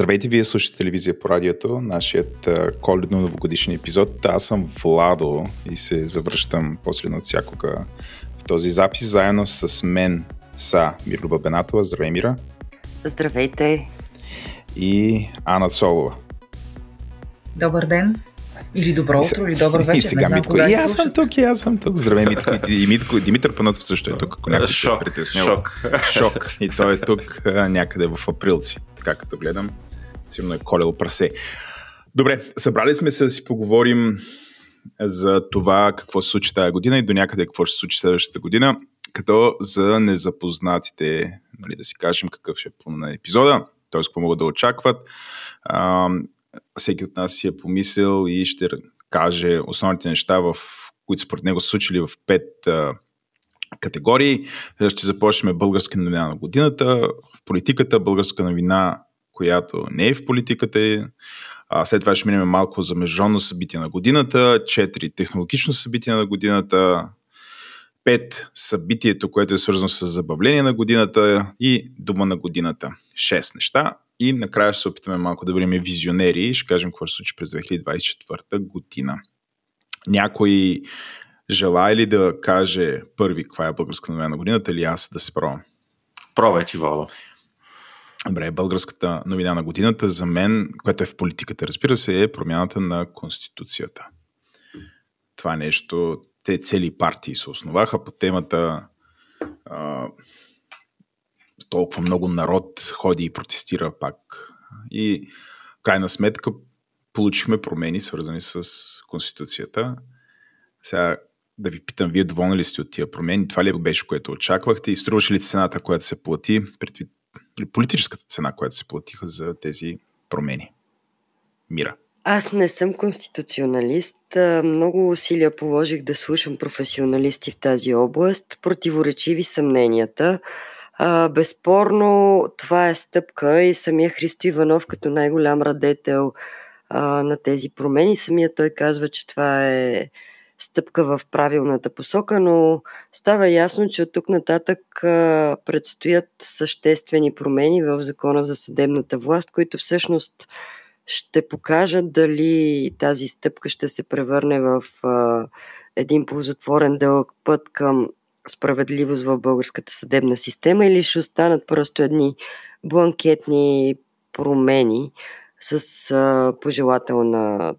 Здравейте, вие слушате телевизия по радиото, нашият коледно-новогодишен епизод. Аз съм Владо и се завръщам после от всякога в този запис, заедно с мен са Мирлюба Бенатова. Здравей, Мира. Здравейте. И Ана Солова. Добър ден. Или добро утро, или добър вечер. И сега знам, Митко. И аз съм тук, и аз съм тук. Здравей, Митко. И, Митко, Димитър Панатов също е тук, ако някой шок, се Шок. Шок. И той е тук някъде в априлци. Така като гледам, сигурно е колело прасе. Добре, събрали сме се да си поговорим за това какво се случи тази година и до някъде какво ще се случи следващата година, като за незапознатите, нали, да си кажем какъв ще е план на епизода, т.е. какво могат да очакват всеки от нас си е помислил и ще каже основните неща, в които според него са случили в пет а, категории. Ще започнем българска новина на годината, в политиката българска новина, която не е в политиката, а, след това ще минем малко за международно събитие на годината, четири технологично събитие на годината, пет събитието, което е свързано с забавление на годината и дума на годината. Шест неща. И накрая ще се опитаме малко да бъдем визионери и ще кажем какво ще случи през 2024 година. Някой желая ли да каже първи каква е българска новина на годината или аз да се пробвам? Пробвай ти, Вало. Добре, българската новина на годината за мен, което е в политиката, разбира се, е промяната на Конституцията. Това нещо, те цели партии се основаха по темата а, толкова много народ ходи и протестира пак. И в крайна сметка получихме промени, свързани с Конституцията. Сега да ви питам, вие доволни ли сте от тия промени? Това ли беше, което очаквахте? И струваше ли цената, която се плати, предвид политическата цена, която се платиха за тези промени? Мира. Аз не съм конституционалист. Много усилия положих да слушам професионалисти в тази област. Противоречиви съмненията. А, безспорно това е стъпка и самия Христо Иванов като най-голям радетел на тези промени, самия той казва, че това е стъпка в правилната посока, но става ясно, че от тук нататък предстоят съществени промени в закона за съдебната власт, които всъщност ще покажат дали тази стъпка ще се превърне в един ползотворен дълъг път към справедливост в българската съдебна система или ще останат просто едни бланкетни промени с пожелателна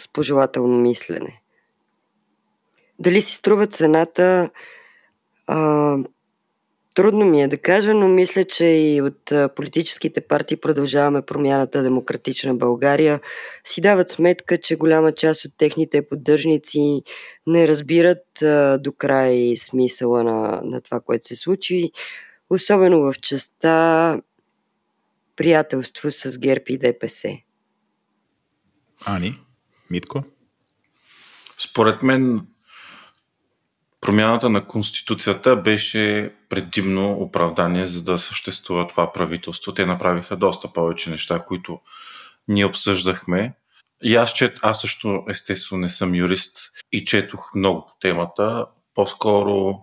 с пожелателно мислене. Дали си струва цената а, Трудно ми е да кажа, но мисля, че и от политическите партии продължаваме промяната Демократична България си дават сметка, че голяма част от техните поддържници не разбират а, до край смисъла на, на това, което се случи, особено в частта приятелство с ГЕРБ и ДПС. Ани, Митко? Според мен Промяната на Конституцията беше предимно оправдание за да съществува това правителство. Те направиха доста повече неща, които ние обсъждахме. И аз, чет, аз също естествено не съм юрист и четох много по темата. По-скоро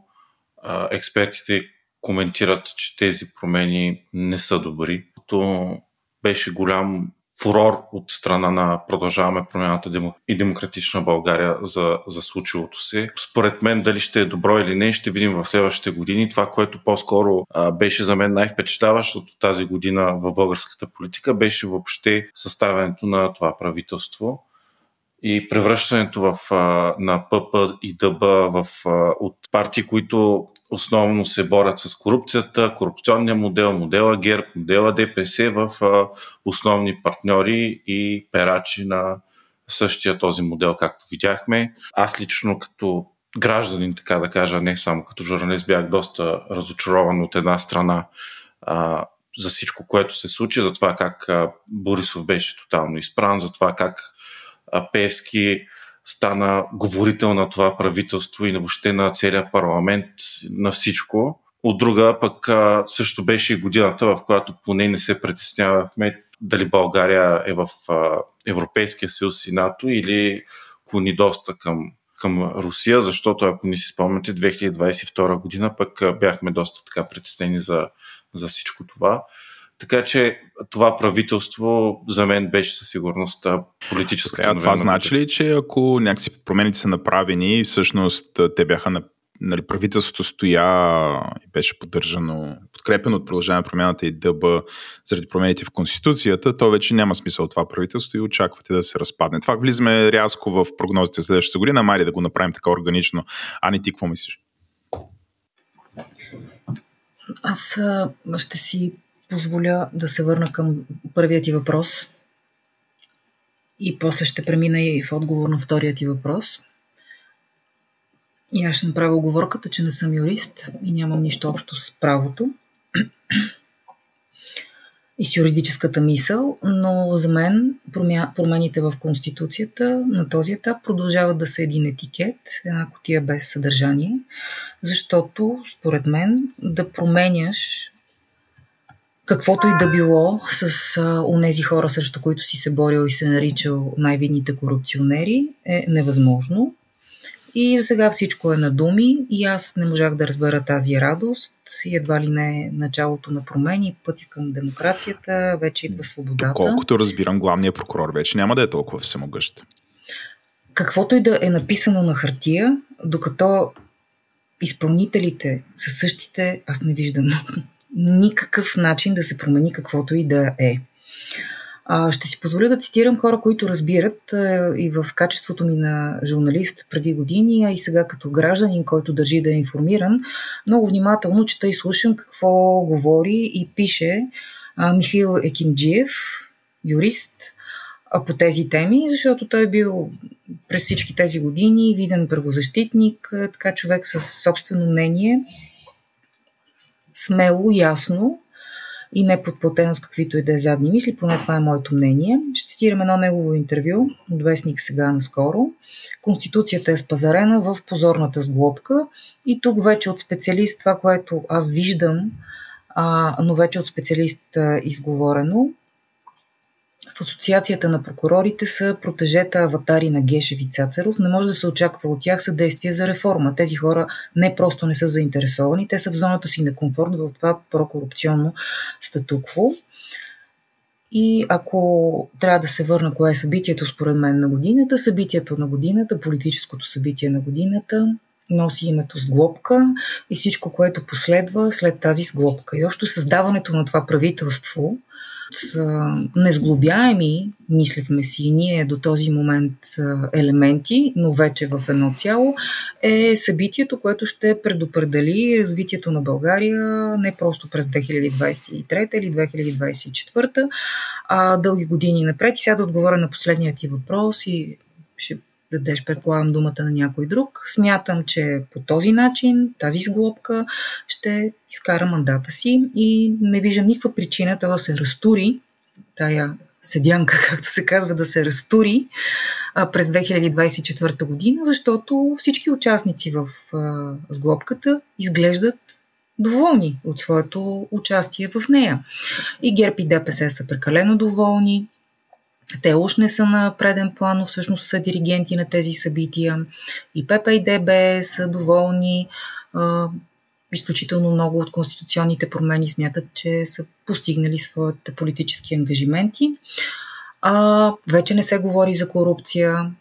а, експертите коментират, че тези промени не са добри. То беше голям фурор от страна на Продължаваме промяната и демократична България за, за случилото се. Според мен дали ще е добро или не, ще видим в следващите години. Това, което по-скоро а, беше за мен най-впечатляващото тази година в българската политика, беше въобще съставянето на това правителство и превръщането в, а, на ПП и ДБ в, а, от партии, които основно се борят с корупцията, корупционния модел, модела ГЕРБ, модела ДПС в а, основни партньори и перачи на същия този модел, както видяхме. Аз лично като гражданин, така да кажа, не само като журналист, бях доста разочарован от една страна а, за всичко, което се случи, за това как а, Борисов беше тотално изпран, за това как Певски стана говорител на това правителство и въобще на целия парламент, на всичко. От друга пък също беше и годината, в която поне не се притеснявахме дали България е в Европейския съюз и НАТО или клони доста към, към Русия, защото ако не си спомняте, 2022 година пък бяхме доста така притеснени за, за всичко това. Така че това правителство за мен беше със сигурност политическата Така, Това значи ли, че ако някакси промените са направени, всъщност те бяха на нали, правителството стоя и беше поддържано, подкрепено от продължаване промяната и ДБ заради промените в Конституцията, то вече няма смисъл от това правителство и очаквате да се разпадне. Това влизаме рязко в прогнозите следващата година, мали да го направим така органично. Ани, ти какво мислиш? Аз ще си позволя да се върна към първият ти въпрос и после ще премина и в отговор на вторият ти въпрос. И аз ще направя оговорката, че не съм юрист и нямам нищо общо с правото и с юридическата мисъл, но за мен промените в Конституцията на този етап продължават да са един етикет, една котия без съдържание, защото според мен да променяш каквото и да било с а, онези хора, срещу които си се борил и се наричал най-видните корупционери, е невъзможно. И сега всичко е на думи и аз не можах да разбера тази радост и едва ли не е началото на промени, пъти към демокрацията, вече идва свободата. Колкото разбирам, главният прокурор вече няма да е толкова всемогъщ. Каквото и да е написано на хартия, докато изпълнителите са същите, аз не виждам никакъв начин да се промени каквото и да е. Ще си позволя да цитирам хора, които разбират и в качеството ми на журналист преди години, а и сега като гражданин, който държи да е информиран, много внимателно чета и слушам какво говори и пише Михаил Екимджиев, юрист, по тези теми, защото той е бил през всички тези години виден правозащитник, така човек с собствено мнение, смело, ясно и не подплатено с каквито и да е задни мисли, поне това е моето мнение. Ще цитирам едно негово интервю от вестник сега наскоро. Конституцията е спазарена в позорната сглобка и тук вече от специалист това, което аз виждам, а, но вече от специалист изговорено, в Асоциацията на прокурорите са протежета аватари на Гешев и Цацаров. Не може да се очаква от тях съдействие за реформа. Тези хора не просто не са заинтересовани, те са в зоната си на комфорт в това прокорупционно статукво. И ако трябва да се върна кое е събитието според мен на годината, събитието на годината, политическото събитие на годината, носи името сглобка и всичко, което последва след тази сглобка. И още създаването на това правителство незглобяеми, мислехме си ние до този момент елементи, но вече в едно цяло, е събитието, което ще предопредели развитието на България не просто през 2023 или 2024, а дълги години напред. И сега да отговоря на последния ти въпрос и ще дадеш, предполагам, думата на някой друг. Смятам, че по този начин тази сглобка ще изкара мандата си и не виждам никаква причина да се разтури, тая седянка, както се казва, да се разтури през 2024 година, защото всички участници в а, сглобката изглеждат доволни от своето участие в нея. И ГЕРБ и ДПС са прекалено доволни, те уж не са на преден план, но всъщност са диригенти на тези събития. И ПП и ДБ са доволни. Изключително много от конституционните промени смятат, че са постигнали своите политически ангажименти. А, вече не се говори за корупция,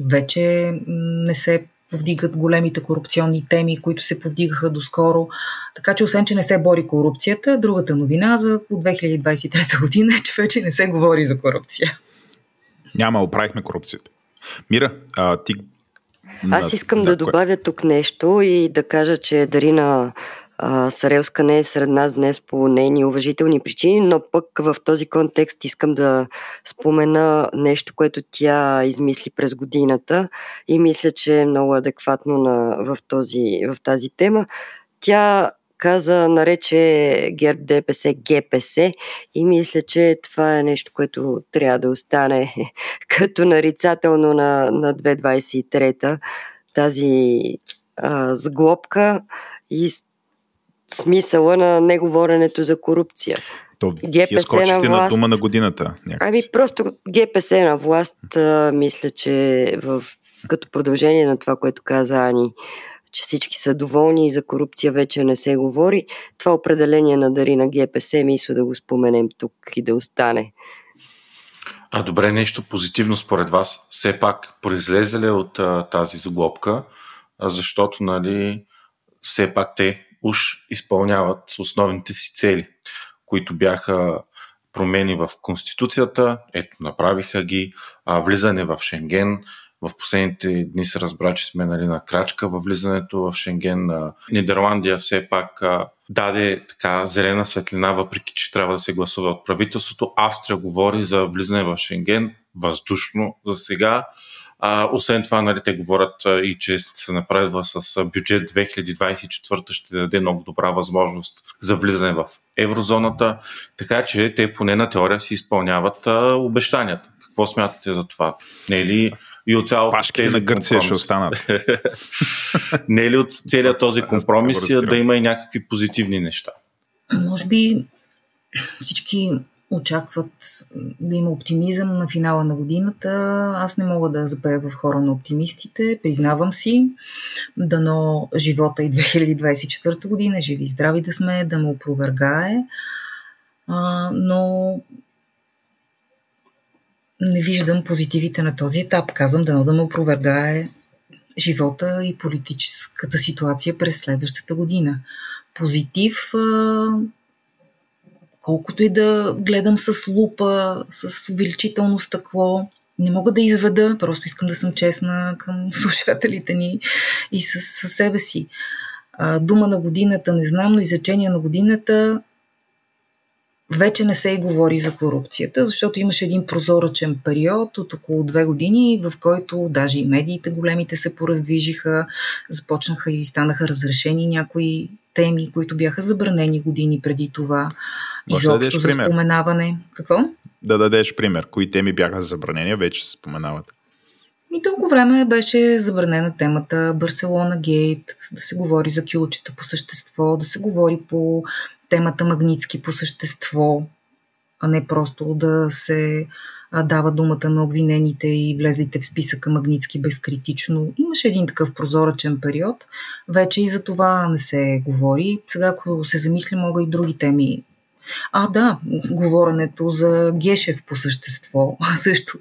вече не се повдигат големите корупционни теми, които се повдигаха доскоро. Така че, освен, че не се бори корупцията, другата новина за 2023 година е, че вече не се говори за корупция. Няма, оправихме корупцията. Мира, а, ти аз искам да, да добавя тук нещо и да кажа, че Дарина Сарелска не е сред нас днес по нейни уважителни причини, но пък в този контекст искам да спомена нещо, което тя измисли през годината и мисля, че е много адекватно на, в, този, в тази тема. Тя каза, нарече ГЕРБ ДПС ГПС и мисля, че това е нещо, което трябва да остане като нарицателно на, на 2023 тази а, сглобка и смисъла на неговоренето за корупция. То ГПС на, власт, на дума на годината. Някакси. Ами просто ГПС на власт, а, мисля, че в, като продължение на това, което каза Ани, че всички са доволни и за корупция вече не се говори. Това определение на Дари на ГПС мисля да го споменем тук и да остане. А добре, нещо позитивно според вас. Все пак произлезе ли от а, тази заглобка, а, защото нали, все пак те уж изпълняват основните си цели, които бяха промени в Конституцията, ето направиха ги, а, влизане в Шенген, в последните дни се разбра, че сме нали, на крачка във влизането в Шенген. Нидерландия все пак даде така зелена светлина, въпреки че трябва да се гласува от правителството. Австрия говори за влизане в Шенген въздушно за сега. А, освен това, нали, те говорят а, и че се напредва с бюджет 2024 ще даде много добра възможност за влизане в еврозоната, така че те поне на теория си изпълняват а, обещанията. Какво смятате за това? Не е ли и от цялото Пашките на Гърция компромис? ще останат. Не е ли от целият този компромис да има и някакви позитивни неща? Може би всички очакват да има оптимизъм на финала на годината. Аз не мога да запея в хора на оптимистите, признавам си. Дано живота и 2024 година, живи и здрави да сме, да ме опровергае. А, но не виждам позитивите на този етап. Казвам дано да ме опровергае живота и политическата ситуация през следващата година. Позитив, колкото и да гледам с лупа, с увеличително стъкло, не мога да изведа, просто искам да съм честна към слушателите ни и с, с себе си. Дума на годината не знам, но изречение на годината вече не се и говори за корупцията, защото имаше един прозорачен период от около две години, в който даже и медиите големите се пораздвижиха, започнаха и станаха разрешени някои теми, които бяха забранени години преди това. Изобщо да за пример? споменаване. Какво? Да дадеш пример. Кои теми бяха забранени, вече се споменават. И дълго време беше забранена темата Барселона Гейт, да се говори за кюлчета по същество, да се говори по темата Магницки по същество, а не просто да се дава думата на обвинените и влезлите в списъка Магницки безкритично. Имаше един такъв прозорачен период. Вече и за това не се говори. Сега, ако се замисля, мога и други теми а, да, говоренето за Гешев по същество също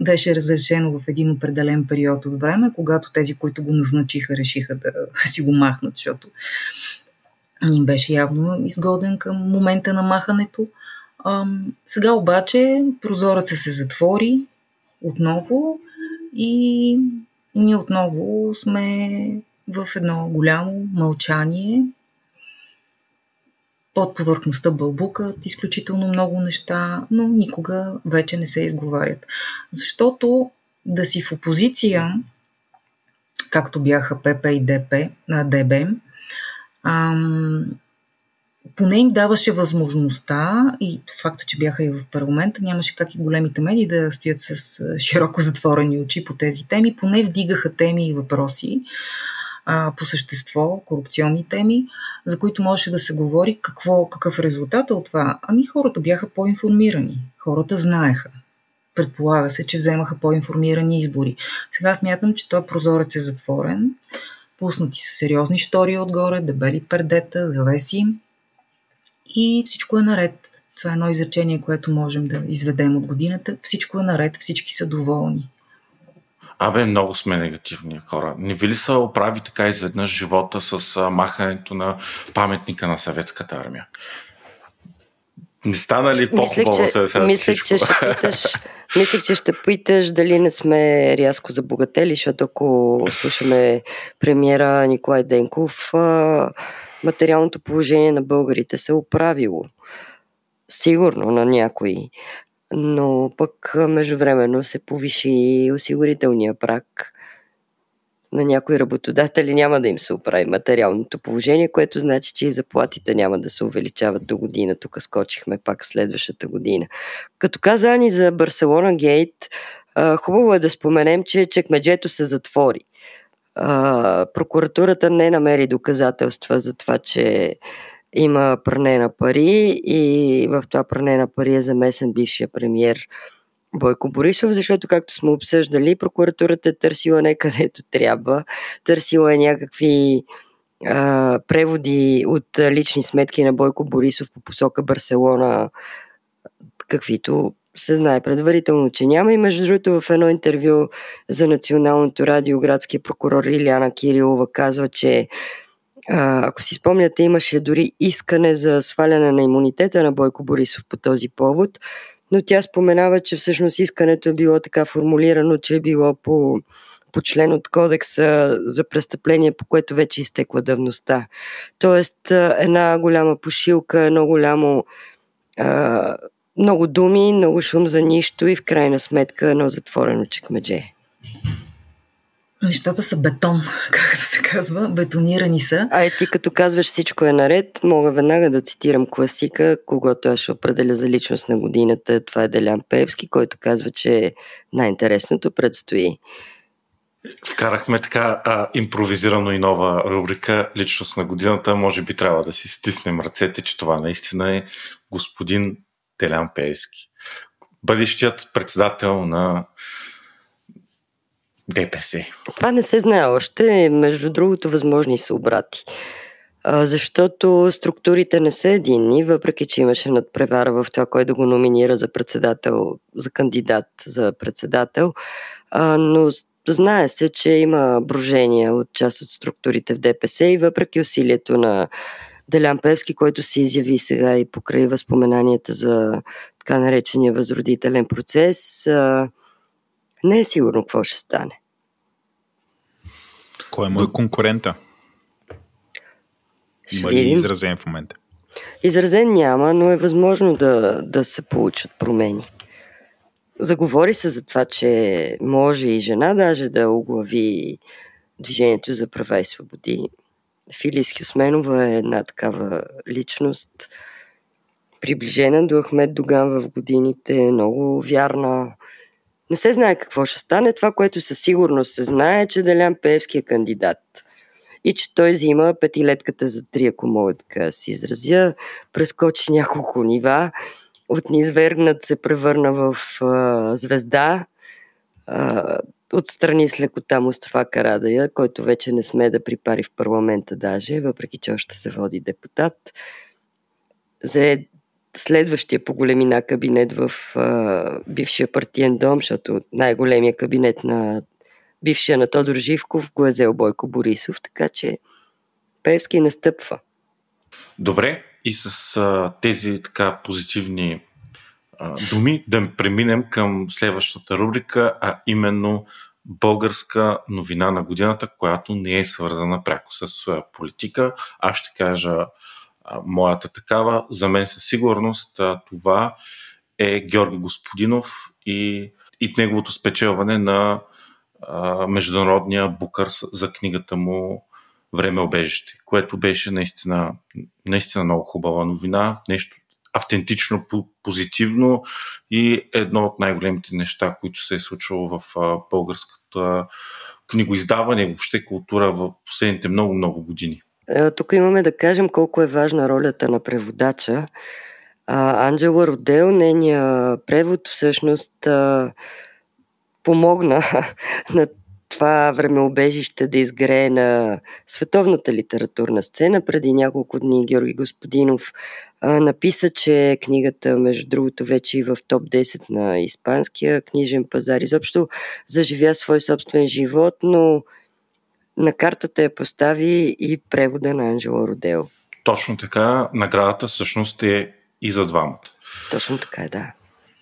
беше разрешено в един определен период от време, когато тези, които го назначиха, решиха да си го махнат, защото им беше явно изгоден към момента на махането. А, сега обаче прозорецът се затвори отново и ние отново сме в едно голямо мълчание. Под повърхността бълбукат изключително много неща, но никога вече не се изговарят. Защото да си в опозиция, както бяха ПП и ДП, на ДБ, ам, поне им даваше възможността и факта, че бяха и в парламента, нямаше как и големите медии да стоят с широко затворени очи по тези теми, поне вдигаха теми и въпроси а, по същество, корупционни теми, за които можеше да се говори какво, какъв е резултата от това. Ами хората бяха по-информирани, хората знаеха. Предполага се, че вземаха по-информирани избори. Сега смятам, че той прозорец е затворен пуснати са сериозни штори отгоре, дебели пердета, завеси и всичко е наред. Това е едно изречение, което можем да изведем от годината. Всичко е наред, всички са доволни. Абе, много сме негативни хора. Не ви ли са оправи така изведнъж живота с махането на паметника на съветската армия? Не стана ли по-хубаво се сега мислех, че ще питаш, мислех, че ще питаш дали не сме рязко забогатели, защото ако слушаме премиера Николай Денков, материалното положение на българите се е оправило. Сигурно на някои. Но пък междувременно се повиши осигурителния прак на някои работодатели няма да им се оправи материалното положение, което значи, че и заплатите няма да се увеличават до година. Тук скочихме пак следващата година. Като каза Ани за Барселона Гейт, хубаво е да споменем, че чекмеджето се затвори. Прокуратурата не намери доказателства за това, че има пране на пари и в това пране на пари е замесен бившия премьер Бойко Борисов, защото, както сме обсъждали, прокуратурата е търсила не където трябва, търсила е някакви а, преводи от лични сметки на Бойко Борисов по посока Барселона, каквито се знае предварително, че няма. И между другото в едно интервю за Националното радио градския прокурор Иляна Кирилова казва, че ако си спомняте, имаше дори искане за сваляне на имунитета на Бойко Борисов по този повод, но тя споменава, че всъщност искането е било така формулирано, че е било по, по член от кодекса за престъпление, по което вече изтекла давността. Тоест една голяма пошилка, едно голямо много думи, много шум за нищо и в крайна сметка едно затворено чекмедже. Нещата са бетон, как да се казва, бетонирани са. А е ти като казваш всичко е наред, мога веднага да цитирам класика, когато аз ще определя за личност на годината. Това е Делян Певски, който казва, че най-интересното предстои. Вкарахме така а, импровизирано и нова рубрика Личност на годината. Може би трябва да си стиснем ръцете, че това наистина е господин Делян Певски. Бъдещият председател на ДПС. Това не се знае още. Между другото, възможни са обрати. Защото структурите не са единни, въпреки че имаше надпревара в това, кой да го номинира за председател, за кандидат за председател. Но знае се, че има брожения от част от структурите в ДПС и въпреки усилието на Делян Певски, който се изяви сега и покрай възпоменанията за така наречения възродителен процес, не е сигурно какво ще стане. Кой е мой конкурента? Има ли изразен в момента? Изразен няма, но е възможно да, да се получат промени. Заговори се за това, че може и жена даже да оглави Движението за права и свободи. Филис Хюсменова е една такава личност, приближена до Ахмед Доган в годините, много вярна, не се знае какво ще стане. Това, което със сигурност се знае, е, че Делян Пеевски е кандидат. И че той взима петилетката за три, ако мога така си изразя, прескочи няколко нива, от низвергнат се превърна в а, звезда, а, отстрани с лекота Мустафа Карадая, който вече не сме да припари в парламента даже, въпреки че още се води депутат. За следващия по големина кабинет в а, бившия партиен дом, защото най-големия кабинет на бившия на Тодор Живков го е взел Бойко Борисов, така че Певски настъпва. Добре, и с а, тези така позитивни а, думи да преминем към следващата рубрика, а именно българска новина на годината, която не е свързана пряко с политика. Аз ще кажа моята такава. За мен със сигурност това е Георги Господинов и, и неговото спечелване на а, международния букърс за книгата му Време обежище, което беше наистина, наистина много хубава новина, нещо автентично, позитивно и едно от най-големите неща, които се е случвало в българската книгоиздаване и въобще култура в последните много-много години. Е, тук имаме да кажем колко е важна ролята на преводача. А, Анджела Родел, нейния превод всъщност помогна на това времеобежище да изгрее на световната литературна сцена. Преди няколко дни Георги Господинов написа, че книгата, между другото, вече и в топ 10 на испанския книжен пазар. Изобщо заживя свой собствен живот, но на картата я постави и превода на Анджело Родео. Точно така, наградата всъщност е и за двамата. Точно така, е, да.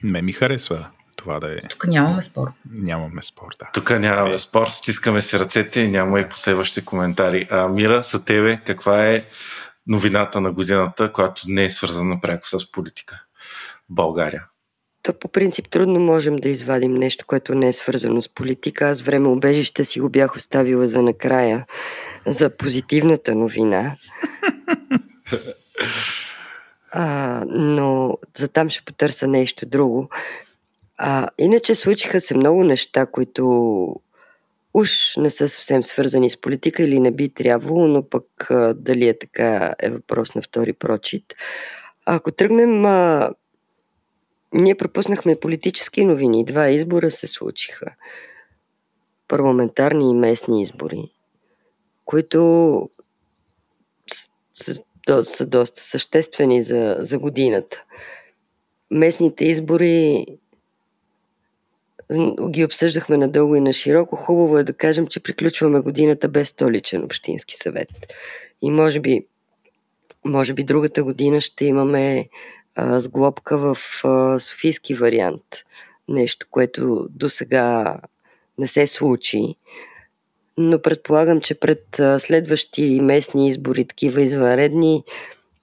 Ме ми харесва това да е. Тук нямаме спор. Нямаме спор, да. Тук нямаме спор, стискаме си ръцете и няма и последващи коментари. А, Мира, за тебе, каква е новината на годината, която не е свързана пряко с политика в България? То по принцип трудно можем да извадим нещо, което не е свързано с политика. Аз време обежище си го бях оставила за накрая, за позитивната новина. А, но за там ще потърся нещо друго. А, иначе случиха се много неща, които уж не са съвсем свързани с политика или не би трябвало, но пък а, дали е така е въпрос на втори прочит. Ако тръгнем а, ние пропуснахме политически новини. Два избора се случиха. Парламентарни и местни избори, които са, са доста съществени за, за годината. Местните избори ги обсъждахме надълго и на широко. Хубаво е да кажем, че приключваме годината без столичен общински съвет. И може би, може би другата година ще имаме а, сглобка в а, софийски вариант. Нещо, което до сега не се случи. Но предполагам, че пред следващи местни избори, такива извънредни,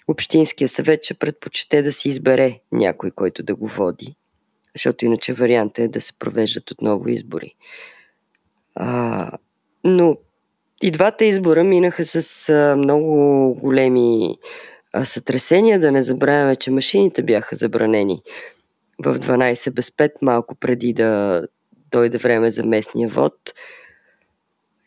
Общинския съвет ще предпочете да си избере някой, който да го води защото иначе вариантът е да се провеждат отново избори. А, но и двата избора минаха с а, много големи сътресения. Да не забравяме, че машините бяха забранени в 12 без 5, малко преди да дойде време за местния вод.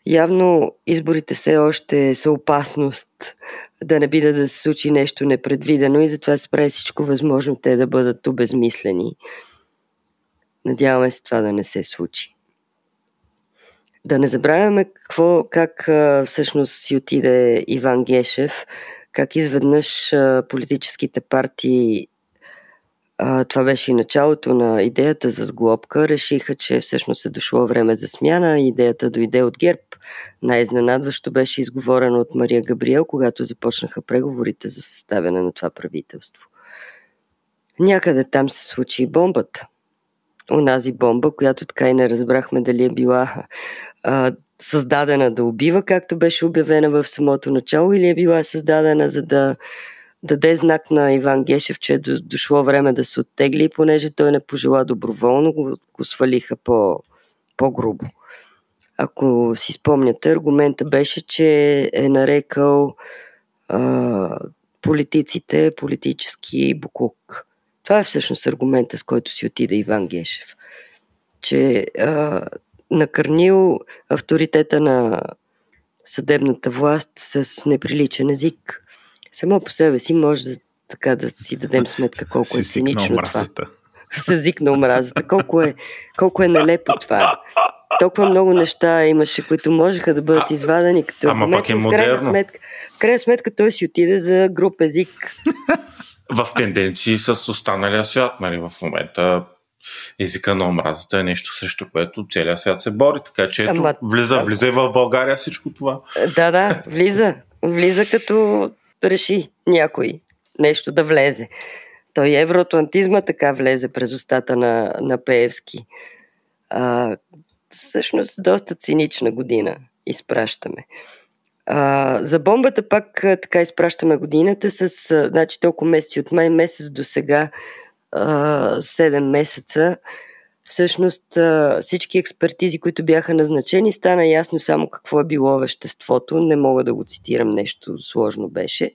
Явно изборите все още са опасност да не биде да се случи нещо непредвидено и затова се прави всичко възможно те да бъдат обезмислени. Надяваме се това да не се случи. Да не забравяме какво, как всъщност си отиде Иван Гешев, как изведнъж политическите партии, това беше и началото на идеята за сглобка, решиха, че всъщност е дошло време за смяна. Идеята дойде от ГЕРБ. Най-изненадващо беше изговорено от Мария Габриел, когато започнаха преговорите за съставяне на това правителство. Някъде там се случи и бомбата – онази бомба, която така и не разбрахме дали е била а, създадена да убива, както беше обявена в самото начало, или е била създадена за да даде знак на Иван Гешев, че е дошло време да се оттегли, понеже той не пожела доброволно, го, го свалиха по, по-грубо. Ако си спомняте, аргумента беше, че е нарекал а, политиците политически буклук. Това е всъщност аргумента, с който си отида Иван Гешев. Че а, накърнил авторитета на съдебната власт с неприличен език. Само по себе си може да, така да си дадем сметка колко е цинично това. С език на омразата. Колко е, колко е нелепо това. Толкова много неща имаше, които можеха да бъдат извадени като Ама пак е модерно. В крайна, сметка, в крайна сметка той си отиде за груп език в тенденции с останалия свят. Нали? В момента езика на омразата е нещо срещу което целият свят се бори. Така че ето, Ама, влиза, и в България всичко това. Да, да, влиза. Влиза като реши някой нещо да влезе. Той евроатлантизма така влезе през устата на, на Пеевски. А, всъщност доста цинична година изпращаме. А, за бомбата пак така изпращаме годината с значи, толкова месеци от май месец до сега, 7 месеца. Всъщност всички експертизи, които бяха назначени, стана ясно само какво е било веществото. Не мога да го цитирам, нещо сложно беше.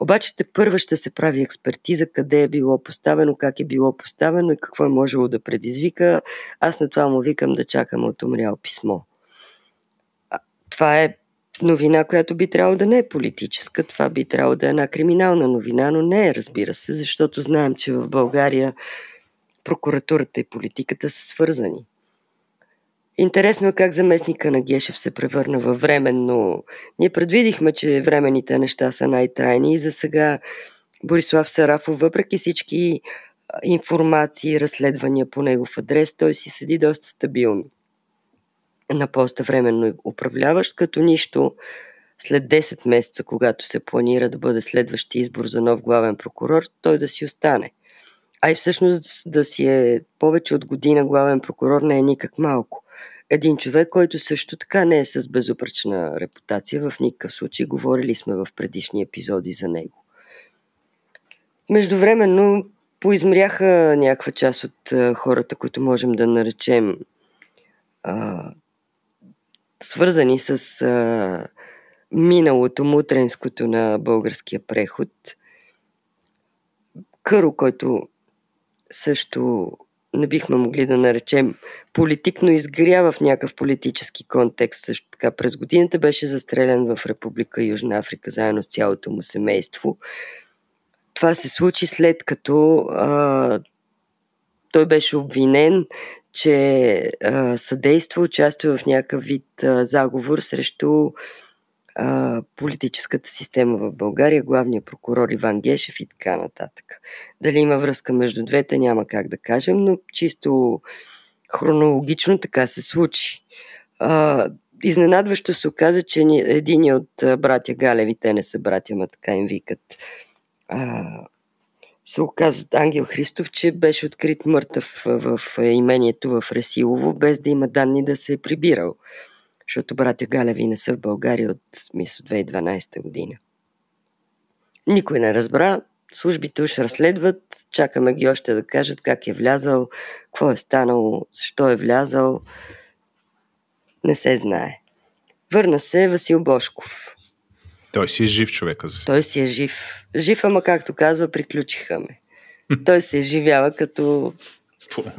Обаче те първа ще се прави експертиза къде е било поставено, как е било поставено и какво е можело да предизвика. Аз на това му викам да чакам от умрял писмо. Това е новина, която би трябвало да не е политическа. Това би трябвало да е една криминална новина, но не е, разбира се, защото знаем, че в България прокуратурата и политиката са свързани. Интересно е как заместника на Гешев се превърна във временно. Ние предвидихме, че временните неща са най-трайни и за сега Борислав Сарафов, въпреки всички информации разследвания по негов адрес, той си седи доста стабилно на поста временно управляващ, като нищо след 10 месеца, когато се планира да бъде следващия избор за нов главен прокурор, той да си остане. А и всъщност да си е повече от година главен прокурор не е никак малко. Един човек, който също така не е с безупречна репутация, в никакъв случай говорили сме в предишни епизоди за него. Междувременно поизмряха някаква част от хората, които можем да наречем а, свързани с а, миналото, мутренското на българския преход. Къро, който също не бихме могли да наречем политик, но изгря в някакъв политически контекст. Също така през годината беше застрелян в Република Южна Африка заедно с цялото му семейство. Това се случи след като а, той беше обвинен, че а, съдейства, участва в някакъв вид а, заговор срещу а, политическата система в България, главният прокурор Иван Гешев и така нататък. Дали има връзка между двете, няма как да кажем, но чисто хронологично така се случи. А, изненадващо се оказа, че един от братя Галеви, те не са братя, ма така им викат, а, се оказа Ангел Христов, че беше открит мъртъв в имението в Ресилово, без да има данни да се е прибирал. Защото братя Галеви не са в България от, мисля, 2012 година. Никой не разбра, службите уж разследват, чакаме ги още да кажат как е влязал, какво е станало, защо е влязал. Не се знае. Върна се Васил Бошков. Той си е жив човека. Той си е жив. Жив, ама както казва, приключиха ме. Той се изживява като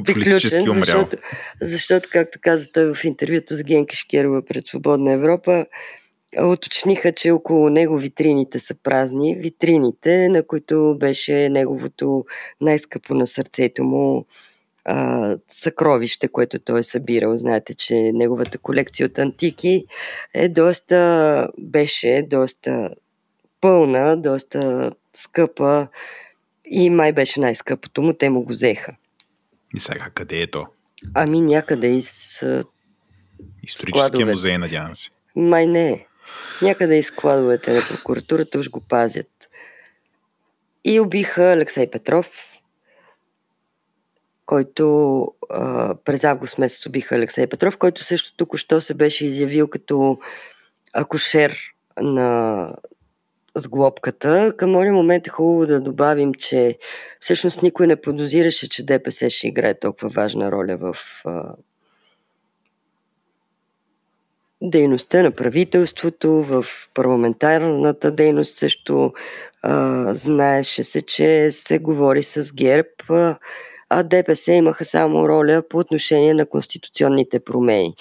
приключен, защото, защото, както каза той в интервюто с Генка Шкерова пред Свободна Европа, уточниха, че около него витрините са празни. Витрините, на които беше неговото най-скъпо на сърцето му а, съкровище, което той е събирал. Знаете, че неговата колекция от антики е доста, беше доста пълна, доста скъпа и май беше най-скъпото му, те му го взеха. И сега къде е то? Ами някъде из Историческия музей, надявам се. Май не е. Някъде из складовете на прокуратурата уж го пазят. И убиха Алексей Петров, който а, през август месец убиха Алексей Петров, който също тук що се беше изявил като акушер на сглобката. Към този момент е хубаво да добавим, че всъщност никой не подозираше, че ДПС ще играе толкова важна роля в а, дейността на правителството, в парламентарната дейност също а, знаеше се, че се говори с ГЕРБ. А, а ДПС имаха само роля по отношение на конституционните промени.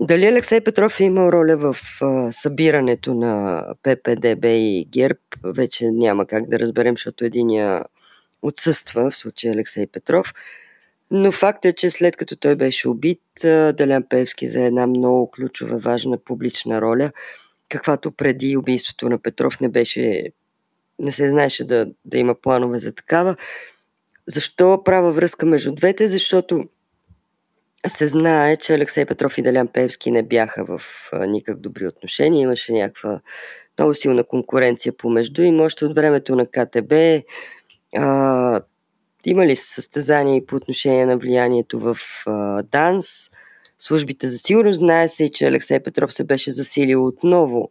Дали Алексей Петров е имал роля в събирането на ППДБ и ГЕРБ, вече няма как да разберем, защото единия отсъства, в случая Алексей Петров. Но факт е, че след като той беше убит, Делян Певски за една много ключова, важна публична роля, каквато преди убийството на Петров не беше, не се знаеше да, да има планове за такава. Защо права връзка между двете? Защото се знае, че Алексей Петров и Делян Певски не бяха в никак добри отношения. Имаше някаква много силна конкуренция помежду им. Още от времето на КТБ а, имали състезания и по отношение на влиянието в а, ДАНС службите за сигурност. Знае се че Алексей Петров се беше засилил отново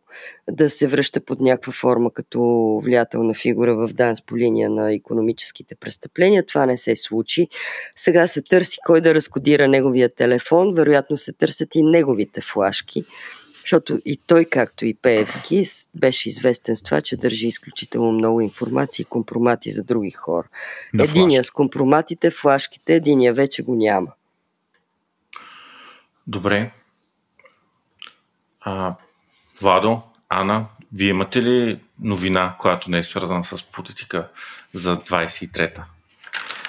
да се връща под някаква форма като влиятелна фигура в ДАНС по линия на економическите престъпления. Това не се случи. Сега се търси кой да разкодира неговия телефон. Вероятно се търсят и неговите флашки защото и той, както и Пеевски, беше известен с това, че държи изключително много информация и компромати за други хора. Единия с компроматите, флашките, единия вече го няма. Добре. А, Владо, Ана, вие имате ли новина, която не е свързана с политика за 23-та?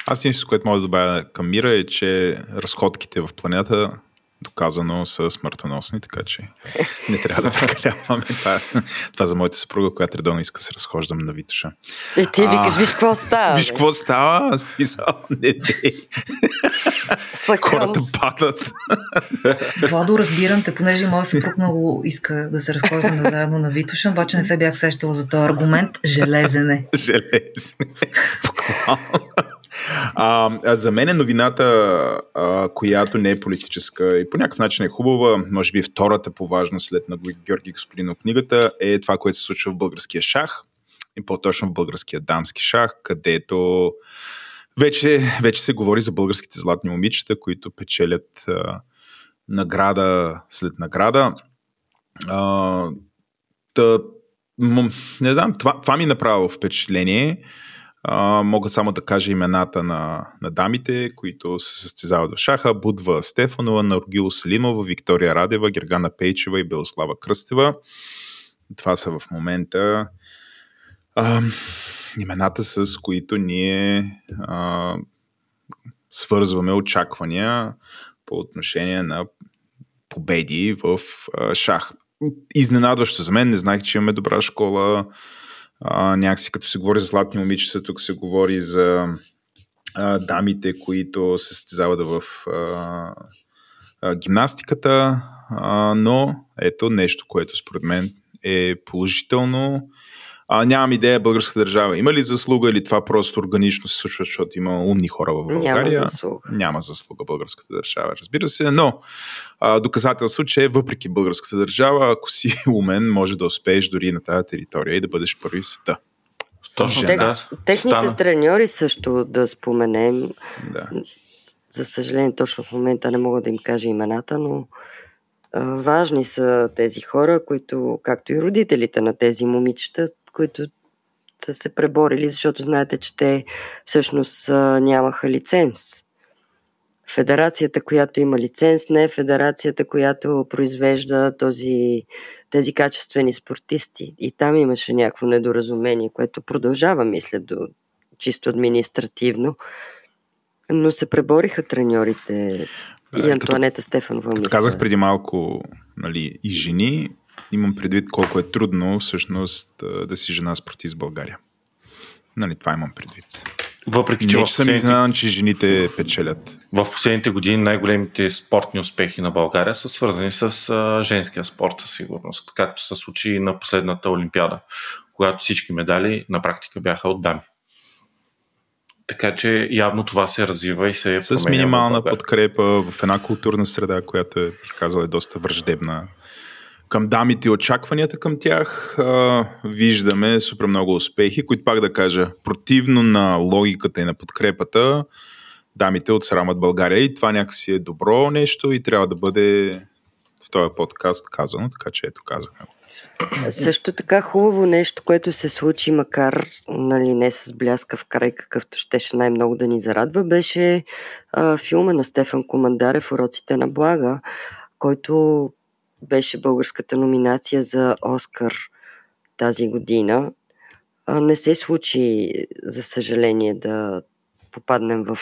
Аз единството, което мога да добавя към мира е, че разходките в планета доказано са смъртоносни, така че не трябва да прекаляваме. Това, това за моята съпруга, която редовно иска да се разхождам на Витоша. И ти викаш, виж какво става. Виж какво става, смисъл, не. Хората падат. Владо, разбирам те, понеже моят съпруг много иска да се разхождаме заедно на Витоша, обаче не се бях сещала за този аргумент. Железен е. Железен. Буквално. А, за мен е новината, а, която не е политическа и по някакъв начин е хубава, може би втората по важност след на Георги Господинов книгата, е това, което се случва в българския шах и по-точно в българския дамски шах, където вече, вече се говори за българските златни момичета, които печелят а, награда след награда. А, та, не знам, това, това ми е направило впечатление. А, мога само да кажа имената на, на дамите, които се състезават в шаха. Будва Стефанова, Наргило Салимова, Виктория Радева, Гергана Пейчева и Белослава Кръстева. Това са в момента а, имената, с които ние а, свързваме очаквания по отношение на победи в а, шах. Изненадващо за мен, не знаех, че имаме добра школа. Някакси като се говори за златни момичета, тук се говори за а, дамите, които се състезават в а, гимнастиката, а, но ето нещо, което според мен е положително. А, нямам идея българска държава. Има ли заслуга или това просто органично се случва, защото има умни хора в България? Няма заслуга. Няма заслуга българската държава, разбира се, но а, доказателство, че въпреки българската държава, ако си умен, може да успееш дори на тази територия и да бъдеш първи в света. Точно Жена. така. Техните стана. треньори също да споменем. Да. За съжаление, точно в момента не мога да им кажа имената, но а, важни са тези хора, които, както и родителите на тези момичета, които са се преборили, защото знаете, че те всъщност нямаха лиценз. Федерацията, която има лиценз, не е федерацията, която произвежда този, тези качествени спортисти. И там имаше някакво недоразумение, което продължава, мисля, до чисто административно. Но се пребориха треньорите Да, и Антуанета Стефанова, Като казах преди малко нали, и жени, имам предвид колко е трудно всъщност да, си жена спортист в България. Нали, това имам предвид. Въпреки, че Не, че съм изненадан, че жените печелят. в последните години най-големите спортни успехи на България са свързани с а, женския спорт със сигурност, както се случи на последната Олимпиада, когато всички медали на практика бяха от дами. Така че явно това се развива и се С променя в минимална подкрепа в една културна среда, която е, бих казал, е доста враждебна към дамите и очакванията към тях, а, виждаме супер много успехи, които пак да кажа, противно на логиката и на подкрепата, дамите отсрамат България и това някакси е добро нещо и трябва да бъде в този подкаст казано, така че ето казахме го. Също така хубаво нещо, което се случи, макар нали, не с бляска в край, какъвто щеше най-много да ни зарадва, беше а, филма на Стефан Командарев «Уроците на Блага», който беше българската номинация за Оскар тази година. Не се случи, за съжаление, да попаднем в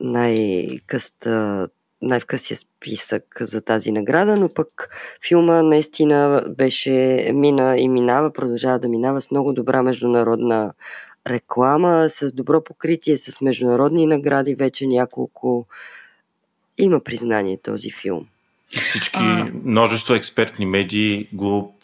най-къста най-вкъсия списък за тази награда, но пък филма наистина беше мина и минава, продължава да минава с много добра международна реклама, с добро покритие, с международни награди, вече няколко. Има признание този филм. Всички, А. множество експертни медии го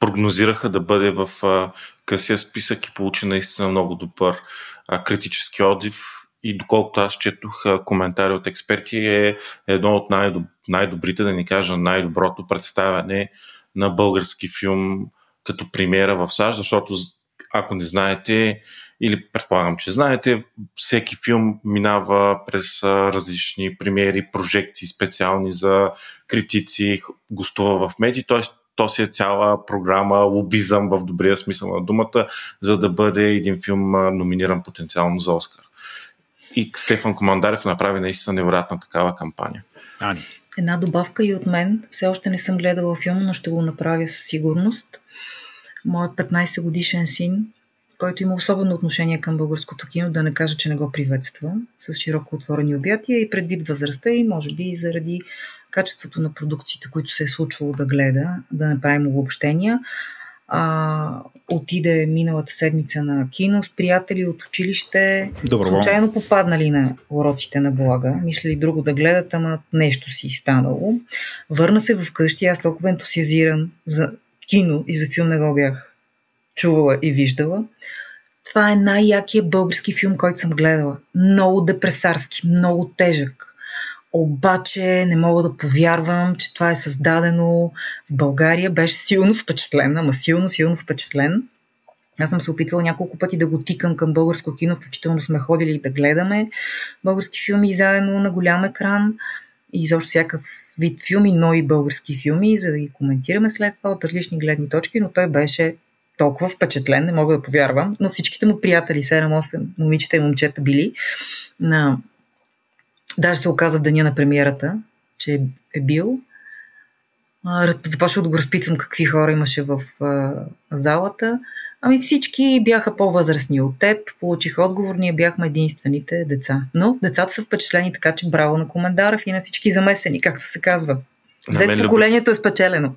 прогнозираха да бъде в а, късия списък и получи наистина много добър а, критически отзив. И доколкото аз четох а, коментари от експерти, е едно от най-доб- най-добрите, да ни кажа най-доброто представяне на български филм като премиера в САЩ, защото ако не знаете, или предполагам, че знаете, всеки филм минава през различни премиери, прожекции специални за критици, гостува в медии, т.е. то си е цяла програма, лобизъм в добрия смисъл на думата, за да бъде един филм номиниран потенциално за Оскар. И Стефан Командарев направи наистина невероятна такава кампания. Ани. Една добавка и от мен. Все още не съм гледала филма, но ще го направя със сигурност. Моят 15 годишен син, който има особено отношение към българското кино, да не кажа, че не го приветства, с широко отворени обятия и предвид възрастта и може би и заради качеството на продукциите, които се е случвало да гледа, да направим обобщения. А, отиде миналата седмица на кино с приятели от училище, Доброволно. случайно попаднали на уроците на блага, мислили друго да гледат, ама нещо си станало. Върна се вкъщи, аз толкова ентусиазиран за кино и за филм не го бях чувала и виждала. Това е най-якия български филм, който съм гледала. Много депресарски, много тежък. Обаче не мога да повярвам, че това е създадено в България. Беше силно впечатлен, ама силно, силно впечатлен. Аз съм се опитвала няколко пъти да го тикам към българско кино, включително сме ходили да гледаме български филми заедно на голям екран и изобщо всякакъв вид филми, но и български филми, за да ги коментираме след това от различни гледни точки, но той беше толкова впечатлен, не мога да повярвам, но всичките му приятели, 7-8 момичета и момчета били на... Даже се оказа в деня на премиерата, че е, е бил. Започвах да го разпитвам какви хора имаше в а, залата. Ами всички бяха по-възрастни от теб, получиха отговор, ние бяхме единствените деца. Но децата са впечатлени така, че браво на Комендаров и на всички замесени, както се казва. Зет поколението е спечелено.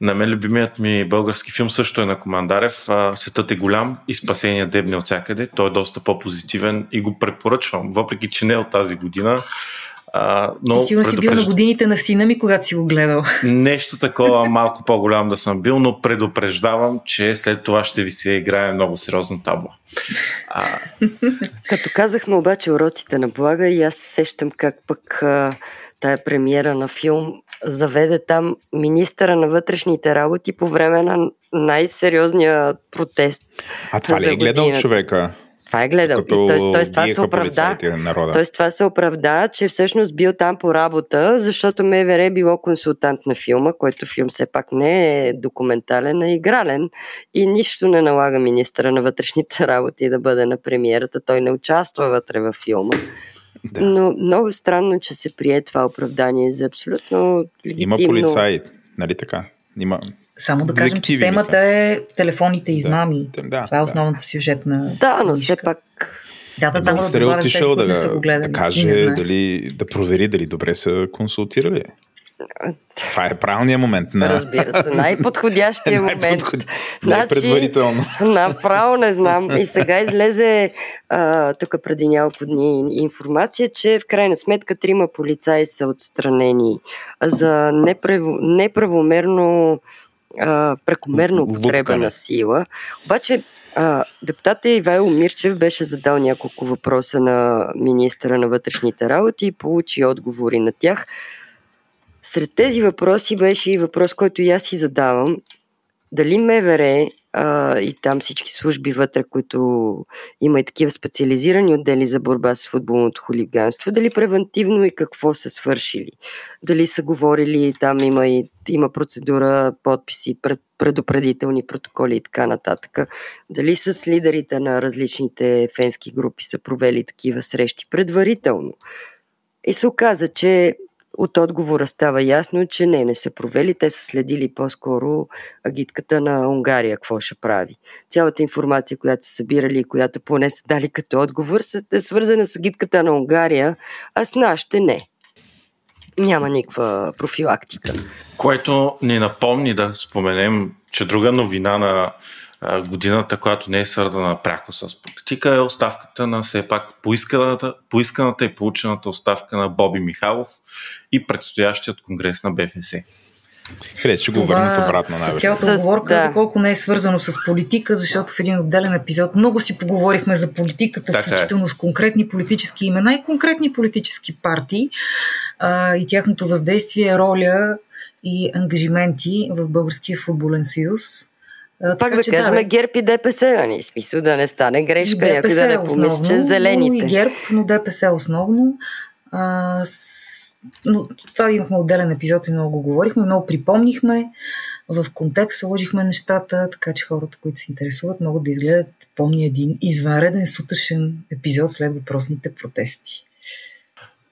На мен любимият ми български филм също е на Командарев. Светът е голям и спасение дебне от всякъде. Той е доста по-позитивен и го препоръчвам, въпреки че не е от тази година. А, но Ти сигурно си бил на годините на сина ми, когато си го гледал. Нещо такова малко по-голям да съм бил, но предупреждавам, че след това ще ви се играе много сериозно табло. А... Като казахме обаче уроците на блага и аз сещам как пък а, тая премиера на филм заведе там министъра на вътрешните работи по време на най-сериозния протест. А това ли е гледал човека? Това е гледал. И той, той това се оправда. Той това се оправда, че всъщност бил там по работа, защото МВР е било консултант на филма, който филм все пак не е документален, а игрален. И нищо не налага министра на вътрешните работи да бъде на премиерата. Той не участва вътре във филма. Да. Но много странно, че се прие това оправдание за абсолютно легитимно. Има полицаи, нали така? Има само да кажем, че темата е телефонните измами. Да, да, Това е основната сюжетна. Да, но все пак. Да, да, само да тези, да, са го гледали. Да каже, дали, да провери дали добре са консултирали. Това е правилният момент. На... Разбира се, най-подходящия момент. Най-подход... Най-предварително. Значи, направо не знам. И сега излезе а, тук преди няколко дни информация, че в крайна сметка трима полицаи са отстранени за неправ... неправомерно а, прекомерно употреба на сила. Обаче а, депутата Ивайло Мирчев беше задал няколко въпроса на министра на вътрешните работи и получи отговори на тях. Сред тези въпроси беше и въпрос, който и аз си задавам. Дали МВР и там всички служби вътре, които има и такива специализирани отдели за борба с футболното хулиганство, дали превентивно и какво са свършили. Дали са говорили, там има и има процедура, подписи, пред, предупредителни протоколи и така нататък. Дали с лидерите на различните фенски групи са провели такива срещи предварително. И се оказа, че от отговора става ясно, че не, не са провели. Те са следили по-скоро агитката на Унгария, какво ще прави. Цялата информация, която са събирали и която поне са дали като отговор, е свързана с агитката на Унгария, а с нашите не. Няма никаква профилактика. Което ни напомни да споменем, че друга новина на годината, която не е свързана пряко с политика, е оставката на все пак поисканата, поисканата и получената оставка на Боби Михайлов и предстоящият конгрес на БФС. Къде ще го върнат обратно? С цялата оговорка, да. доколко не е свързано с политика, защото в един отделен епизод много си поговорихме за политиката, така е. включително е. с конкретни политически имена и конкретни политически партии а, и тяхното въздействие, роля и ангажименти в Българския футболен съюз. Пак така, да кажем да, ГЕРБ и ДПС, нали? Смисъл да не стане грешка, някой да не помисли, че зелените. И ГЕРБ, но ДПС основно. А, с... Но това имахме отделен епизод и много говорихме, много припомнихме. В контекст сложихме нещата, така че хората, които се интересуват, могат да изгледат, помни един извънреден сутрешен епизод след въпросните протести.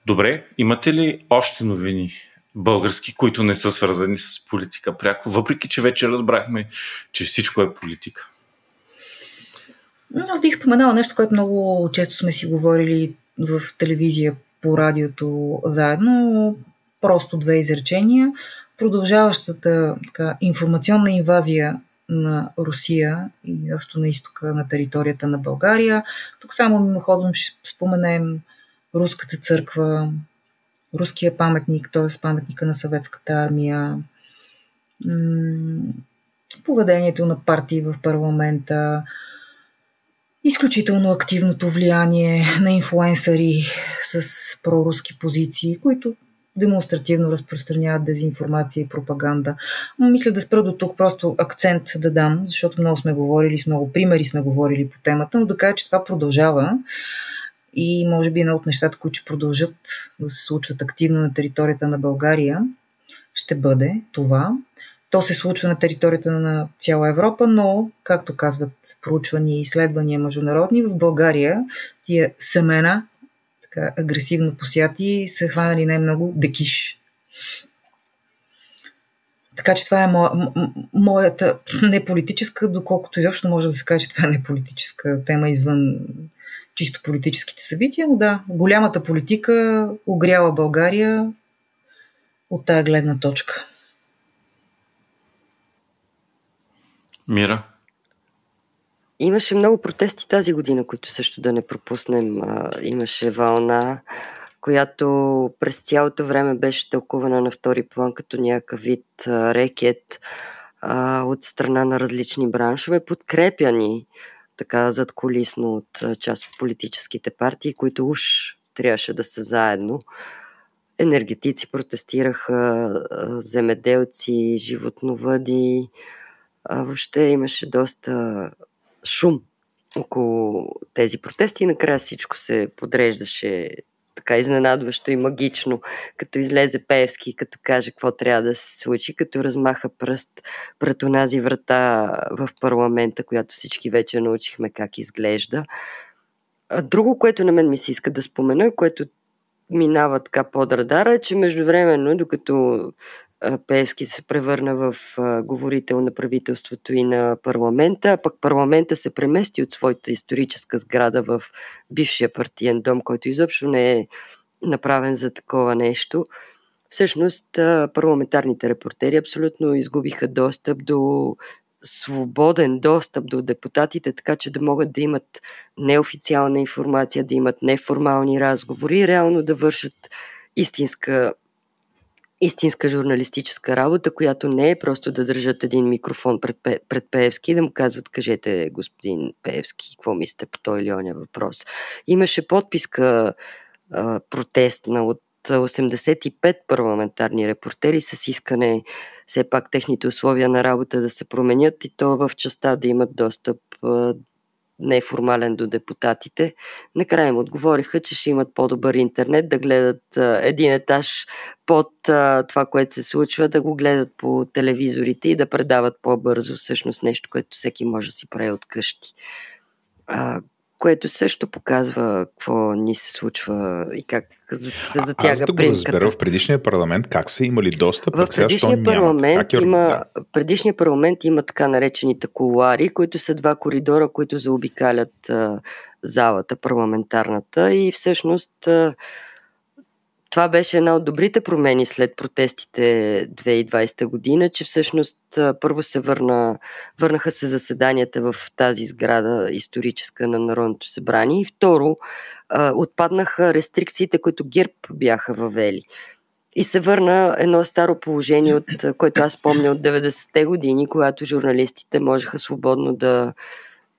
Добре, имате ли още новини български, които не са свързани с политика пряко, въпреки че вече разбрахме, че всичко е политика. Аз бих споменала нещо, което много често сме си говорили в телевизия, по радиото заедно. Просто две изречения. Продължаващата така, информационна инвазия на Русия и още на изтока на територията на България. Тук само мимоходом ще споменем Руската църква, руския паметник, т.е. паметника на съветската армия, поведението на партии в парламента, изключително активното влияние на инфлуенсъри с проруски позиции, които демонстративно разпространяват дезинформация и пропаганда. Мисля да спра до тук, просто акцент да дам, защото много сме говорили, с много примери сме говорили по темата, но да кажа, че това продължава. И може би едно от нещата, които ще продължат да се случват активно на територията на България, ще бъде това. То се случва на територията на цяла Европа, но, както казват проучвания и изследвания международни, в България тия семена, така агресивно посяти, са хванали най-много декиш. така че това е моя, моята не политическа, доколкото изобщо може да се каже, че това е политическа тема извън чисто политическите събития, но да, голямата политика огряла България от тая гледна точка. Мира? Имаше много протести тази година, които също да не пропуснем. А, имаше вълна, която през цялото време беше тълкувана на втори план като някакъв вид а, рекет а, от страна на различни браншове, подкрепяни така задколисно от част от политическите партии, които уж трябваше да са заедно. Енергетици протестираха, земеделци, животновъди. Въобще имаше доста шум около тези протести и накрая всичко се подреждаше така изненадващо и магично, като излезе Пеевски, като каже какво трябва да се случи, като размаха пръст пред онази врата в парламента, която всички вече научихме как изглежда. Друго, което на мен ми се иска да спомена, което минава така под радара, е, че междувременно, докато Пеевски се превърна в говорител на правителството и на парламента, а пък парламента се премести от своята историческа сграда в бившия партиен дом, който изобщо не е направен за такова нещо. Всъщност парламентарните репортери абсолютно изгубиха достъп до свободен достъп до депутатите, така че да могат да имат неофициална информация, да имат неформални разговори и реално да вършат истинска истинска журналистическа работа, която не е просто да държат един микрофон пред, пред Пеевски и да му казват, кажете, господин Пеевски, какво мислите по той или оня въпрос. Имаше подписка а, протестна от 85 парламентарни репортери с искане все пак техните условия на работа да се променят и то в частта да имат достъп неформален до депутатите. Накрая им отговориха, че ще имат по-добър интернет, да гледат един етаж под това, което се случва, да го гледат по телевизорите и да предават по-бързо всъщност нещо, което всеки може да си прави от къщи. Което също показва какво ни се случва и как се затяга Аз да го разбера в предишния парламент как са имали достъп, в предишния парламент, е... има, предишния парламент има така наречените колуари, които са два коридора, които заобикалят а, залата парламентарната и всъщност а, това беше една от добрите промени след протестите 2020 година, че всъщност първо се върна, върнаха се заседанията в тази сграда историческа на Народното събрание и второ отпаднаха рестрикциите, които ГЕРБ бяха въвели. И се върна едно старо положение, от което аз помня от 90-те години, когато журналистите можеха свободно да,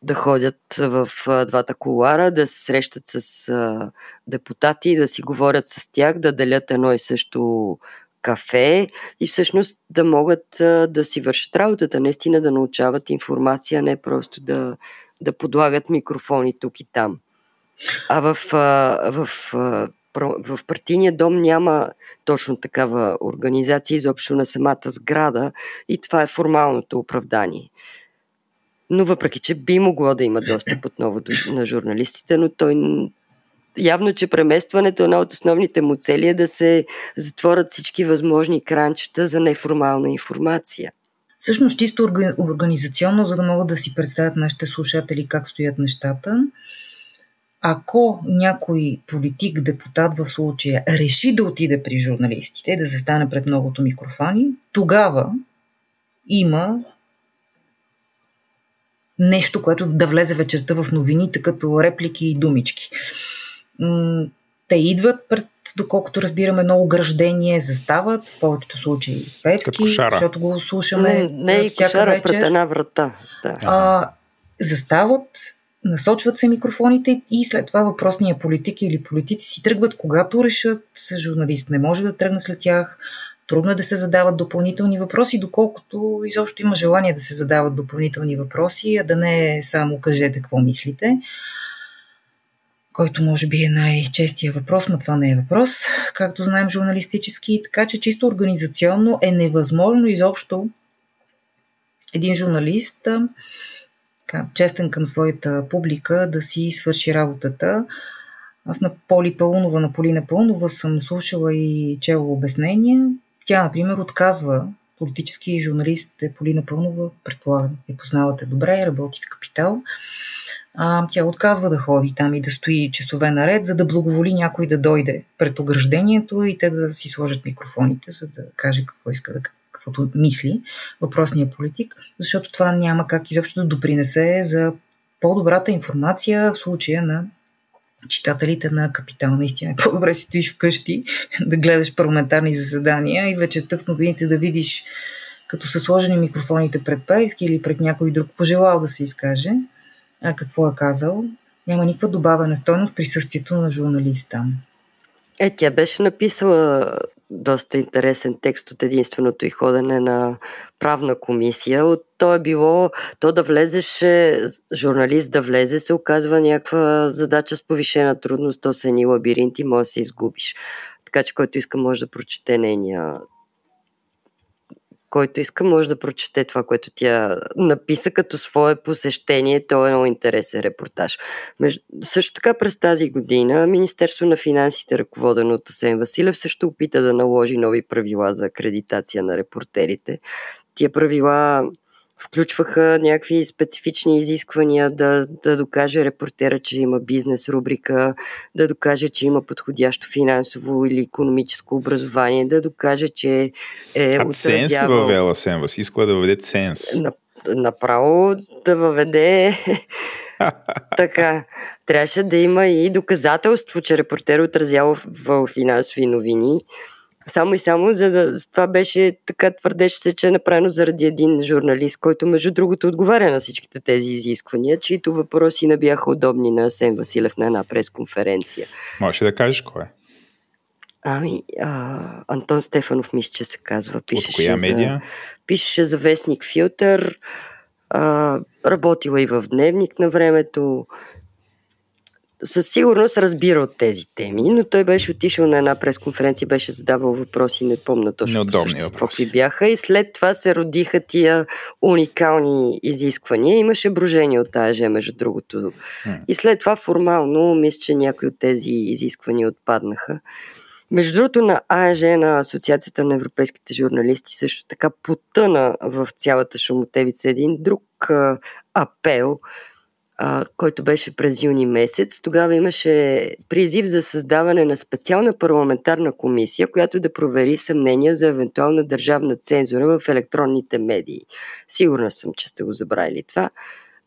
да ходят в двата колара, да се срещат с депутати, да си говорят с тях, да делят едно и също кафе и всъщност да могат да си вършат работата, наистина да научават информация, не просто да, да подлагат микрофони тук и там. А в, в, а, в партийния дом няма точно такава организация изобщо на самата сграда и това е формалното оправдание но въпреки, че би могло да има достъп отново на журналистите, но той явно, че преместването, една от основните му цели е да се затворят всички възможни кранчета за неформална информация. Всъщност, чисто организационно, за да могат да си представят нашите слушатели как стоят нещата, ако някой политик, депутат в случая, реши да отиде при журналистите, да застане пред многото микрофони, тогава има нещо, което да влезе вечерта в новините като реплики и думички. Те идват пред, доколкото разбираме, много ограждение, застават, в повечето случаи певски, защото го слушаме не, не и всяка кошара вечер. пред една врата. Да. А, застават, насочват се микрофоните и след това въпросния политик или политици си тръгват, когато решат, журналист не може да тръгне след тях, Трудно е да се задават допълнителни въпроси, доколкото изобщо има желание да се задават допълнителни въпроси, а да не само кажете какво мислите, който може би е най-честия въпрос, но това не е въпрос, както знаем журналистически, така че чисто организационно е невъзможно изобщо един журналист, честен към своята публика, да си свърши работата. Аз на Поли Пълнова, на Полина Пълнова съм слушала и чела обяснения. Тя, например, отказва политически журналист е Полина Пълнова, предполагам, я познавате добре, работи в Капитал. А, тя отказва да ходи там и да стои часове наред, за да благоволи някой да дойде пред ограждението и те да си сложат микрофоните, за да каже какво иска да каквото мисли въпросния политик, защото това няма как изобщо да допринесе за по-добрата информация в случая на читателите на Капитал. Наистина е по-добре си стоиш вкъщи, да гледаш парламентарни заседания и вече в новините да видиш като са сложени микрофоните пред Пеевски или пред някой друг пожелал да се изкаже, а какво е казал, няма никаква добавена стойност присъствието на журналиста. Е, тя беше написала доста интересен текст от единственото и ходене на правна комисия. От то е било, то да влезеш, журналист да влезе, се оказва някаква задача с повишена трудност, то са едни лабиринти, може да се изгубиш. Така че който иска може да прочете нейния който иска, може да прочете това, което тя написа като свое посещение. То е много интересен репортаж. Между... Също така през тази година Министерство на финансите, ръководено от Асен Василев, също опита да наложи нови правила за акредитация на репортерите. Тия правила включваха някакви специфични изисквания да, да докаже репортера, че има бизнес рубрика, да докаже, че има подходящо финансово или економическо образование, да докаже, че е а отразявал... ценз въвела Сенвас, иска да въведе ценз. На, направо да въведе така. Трябваше да има и доказателство, че репортер е отразява в финансови новини само и само, за да това беше така твърдеше се, че е направено заради един журналист, който между другото отговаря на всичките тези изисквания, чието въпроси не бяха удобни на Асен Василев на една пресконференция. Може да кажеш кой е? Ами, а, Антон Стефанов мисля, че се казва. Пишеше От коя медия? За, пишеше за Вестник Филтър, а, работила и в Дневник на времето, със сигурност разбира от тези теми, но той беше отишъл на една пресконференция, беше задавал въпроси, не помня точно Неудобни въпроси. бяха и след това се родиха тия уникални изисквания. Имаше брожение от АЕЖ, между другото. Hmm. И след това формално, мисля, че някои от тези изисквания отпаднаха. Между другото, на АЕЖ, на Асоциацията на европейските журналисти, също така потъна в цялата шумотевица един друг апел, който беше през юни месец. Тогава имаше призив за създаване на специална парламентарна комисия, която да провери съмнения за евентуална държавна цензура в електронните медии. Сигурна съм, че сте го забравили това.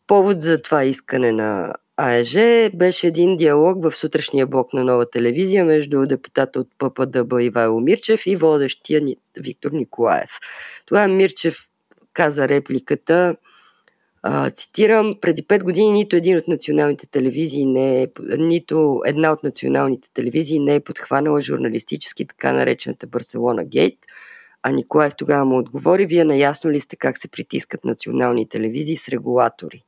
Повод за това искане на АЕЖ беше един диалог в сутрешния блок на нова телевизия между депутата от ППДБ Ивайло Мирчев и водещия Виктор Николаев. Тогава Мирчев каза репликата цитирам, преди 5 години нито един от националните телевизии не е, нито една от националните телевизии не е подхванала журналистически така наречената Барселона Гейт, а Николаев тогава му отговори, вие наясно ли сте как се притискат национални телевизии с регулатори?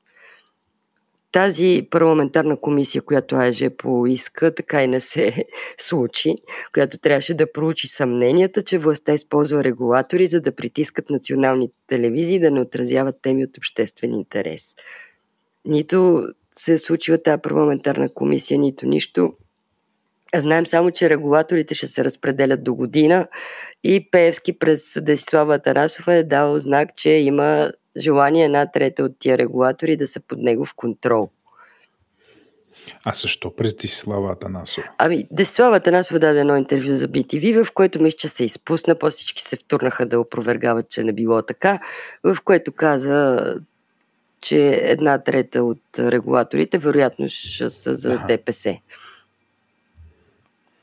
Тази парламентарна комисия, която АЕЖ поиска, така и не се случи, която трябваше да проучи съмненията, че властта използва регулатори, за да притискат националните телевизии да не отразяват теми от обществен интерес. Нито се е случила тази парламентарна комисия, нито нищо. Знаем само, че регулаторите ще се разпределят до година и Пеевски през Десислава Тарасова е дал знак, че има желание една трета от тия регулатори да са под негов контрол. А защо през Десислава Атанасова? Ами, Десислава Атанасова даде едно интервю за BTV, в което мисля, че се изпусна, после всички се втурнаха да опровергават, че не било така, в което каза, че една трета от регулаторите вероятно ще са за ага. ДПС.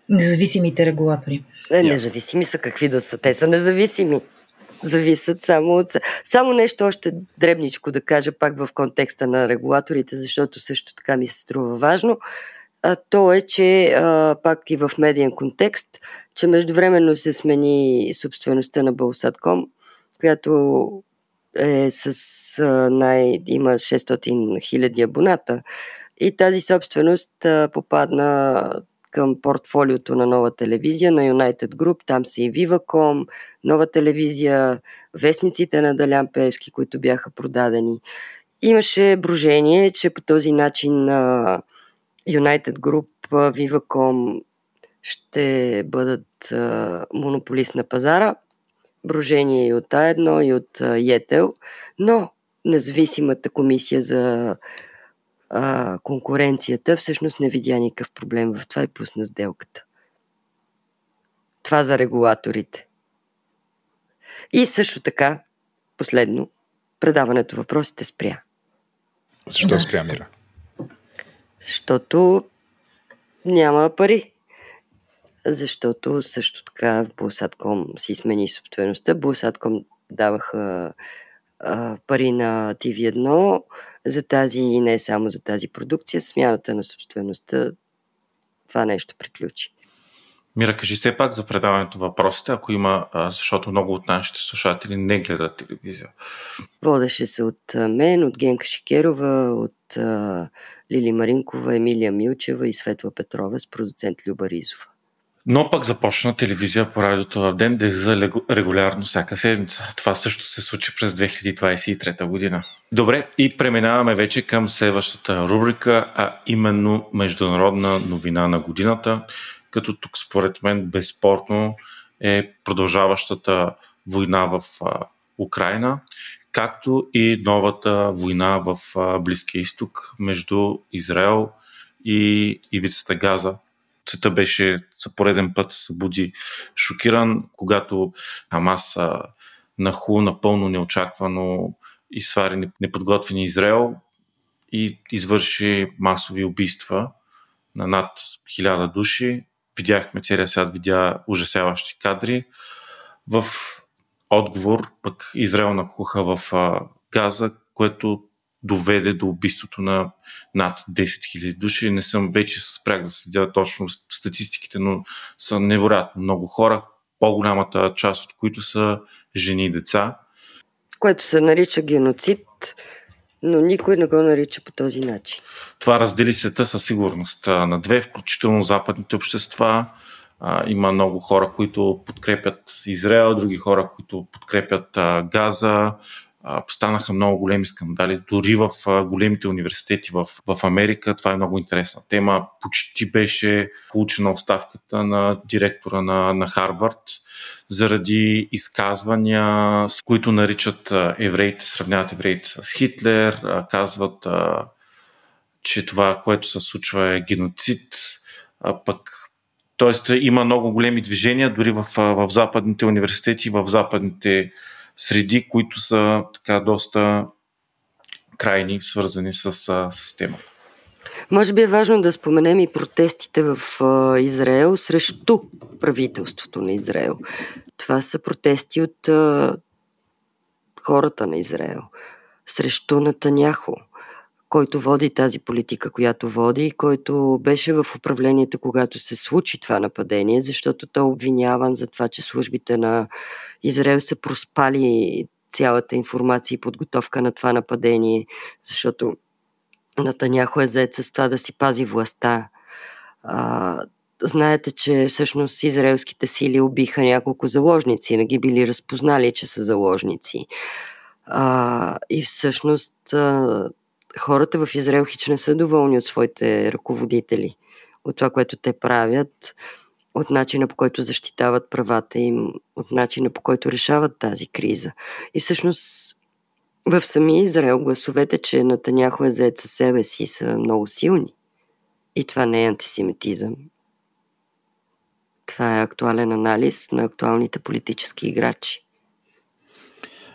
Независимите регулатори. Е, независими са какви да са. Те са независими зависят само от... Само нещо още дребничко да кажа пак в контекста на регулаторите, защото също така ми се струва важно. А, то е, че а, пак и в медиен контекст, че междувременно се смени собствеността на Бълсатком, която е с а, най... има 600 хиляди абоната. И тази собственост а, попадна към портфолиото на нова телевизия, на United Group. Там са и Viva.com, нова телевизия, вестниците на Далян Певски, които бяха продадени. Имаше брожение, че по този начин на United Group, Viva.com ще бъдат монополист на пазара. брожение и от А1, и от Етел, но независимата комисия за а, конкуренцията всъщност не видя никакъв проблем в това и пусна сделката. Това за регулаторите. И също така, последно, предаването въпросите спря. Защо да. спря Мира? Защото няма пари. Защото също така Булсатком си смени собствеността. Булсатком даваха а, пари на TV1 за тази и не само за тази продукция. Смяната на собствеността това нещо приключи. Мира, кажи все пак за предаването въпросите, ако има, защото много от нашите слушатели не гледат телевизия. Водеше се от мен, от Генка Шикерова, от Лили Маринкова, Емилия Милчева и Светла Петрова с продуцент Люба Ризова. Но пък започна телевизия по радиото в ден да за регулярно всяка седмица. Това също се случи през 2023 година. Добре, и преминаваме вече към следващата рубрика, а именно Международна новина на годината, като тук според мен безспорно е продължаващата война в Украина, както и новата война в Близкия изток между Израел и ивицата Газа. Света беше за пореден път събуди шокиран, когато Хамас наху напълно неочаквано и свари неподготвени Израел и извърши масови убийства на над хиляда души, видяхме, целият свят видя ужасяващи кадри. В отговор пък Израел нахуха в Газа, което доведе до убийството на над 10 000 души. Не съм вече спрях да следя точно статистиките, но са невероятно много хора, по-голямата част от които са жени и деца. Което се нарича геноцид но никой не го нарича по този начин. Това раздели света със сигурност на две, включително западните общества. Има много хора, които подкрепят Израел, други хора, които подкрепят Газа, станаха много големи скандали, дори в големите университети в, в Америка. Това е много интересна тема. Почти беше получена оставката на директора на, на Харвард заради изказвания, с които наричат евреите, сравняват евреите с Хитлер, казват, че това, което се случва е геноцид, а пък Тоест има много големи движения дори в, в западните университети, в западните среди, които са така доста крайни, свързани с, с темата. Може би е важно да споменем и протестите в Израел срещу правителството на Израел. Това са протести от хората на Израел срещу Натаняхо който води тази политика, която води и който беше в управлението, когато се случи това нападение, защото той е обвиняван за това, че службите на Израел са проспали цялата информация и подготовка на това нападение, защото Натаняхо е заед с това да си пази властта. А, знаете, че всъщност израелските сили убиха няколко заложници, не ги били разпознали, че са заложници. А, и всъщност а, хората в Израел хич не са доволни от своите ръководители, от това, което те правят, от начина по който защитават правата им, от начина по който решават тази криза. И всъщност в самия Израел гласовете, че Натаняхо е заед със себе си, са много силни. И това не е антисемитизъм. Това е актуален анализ на актуалните политически играчи.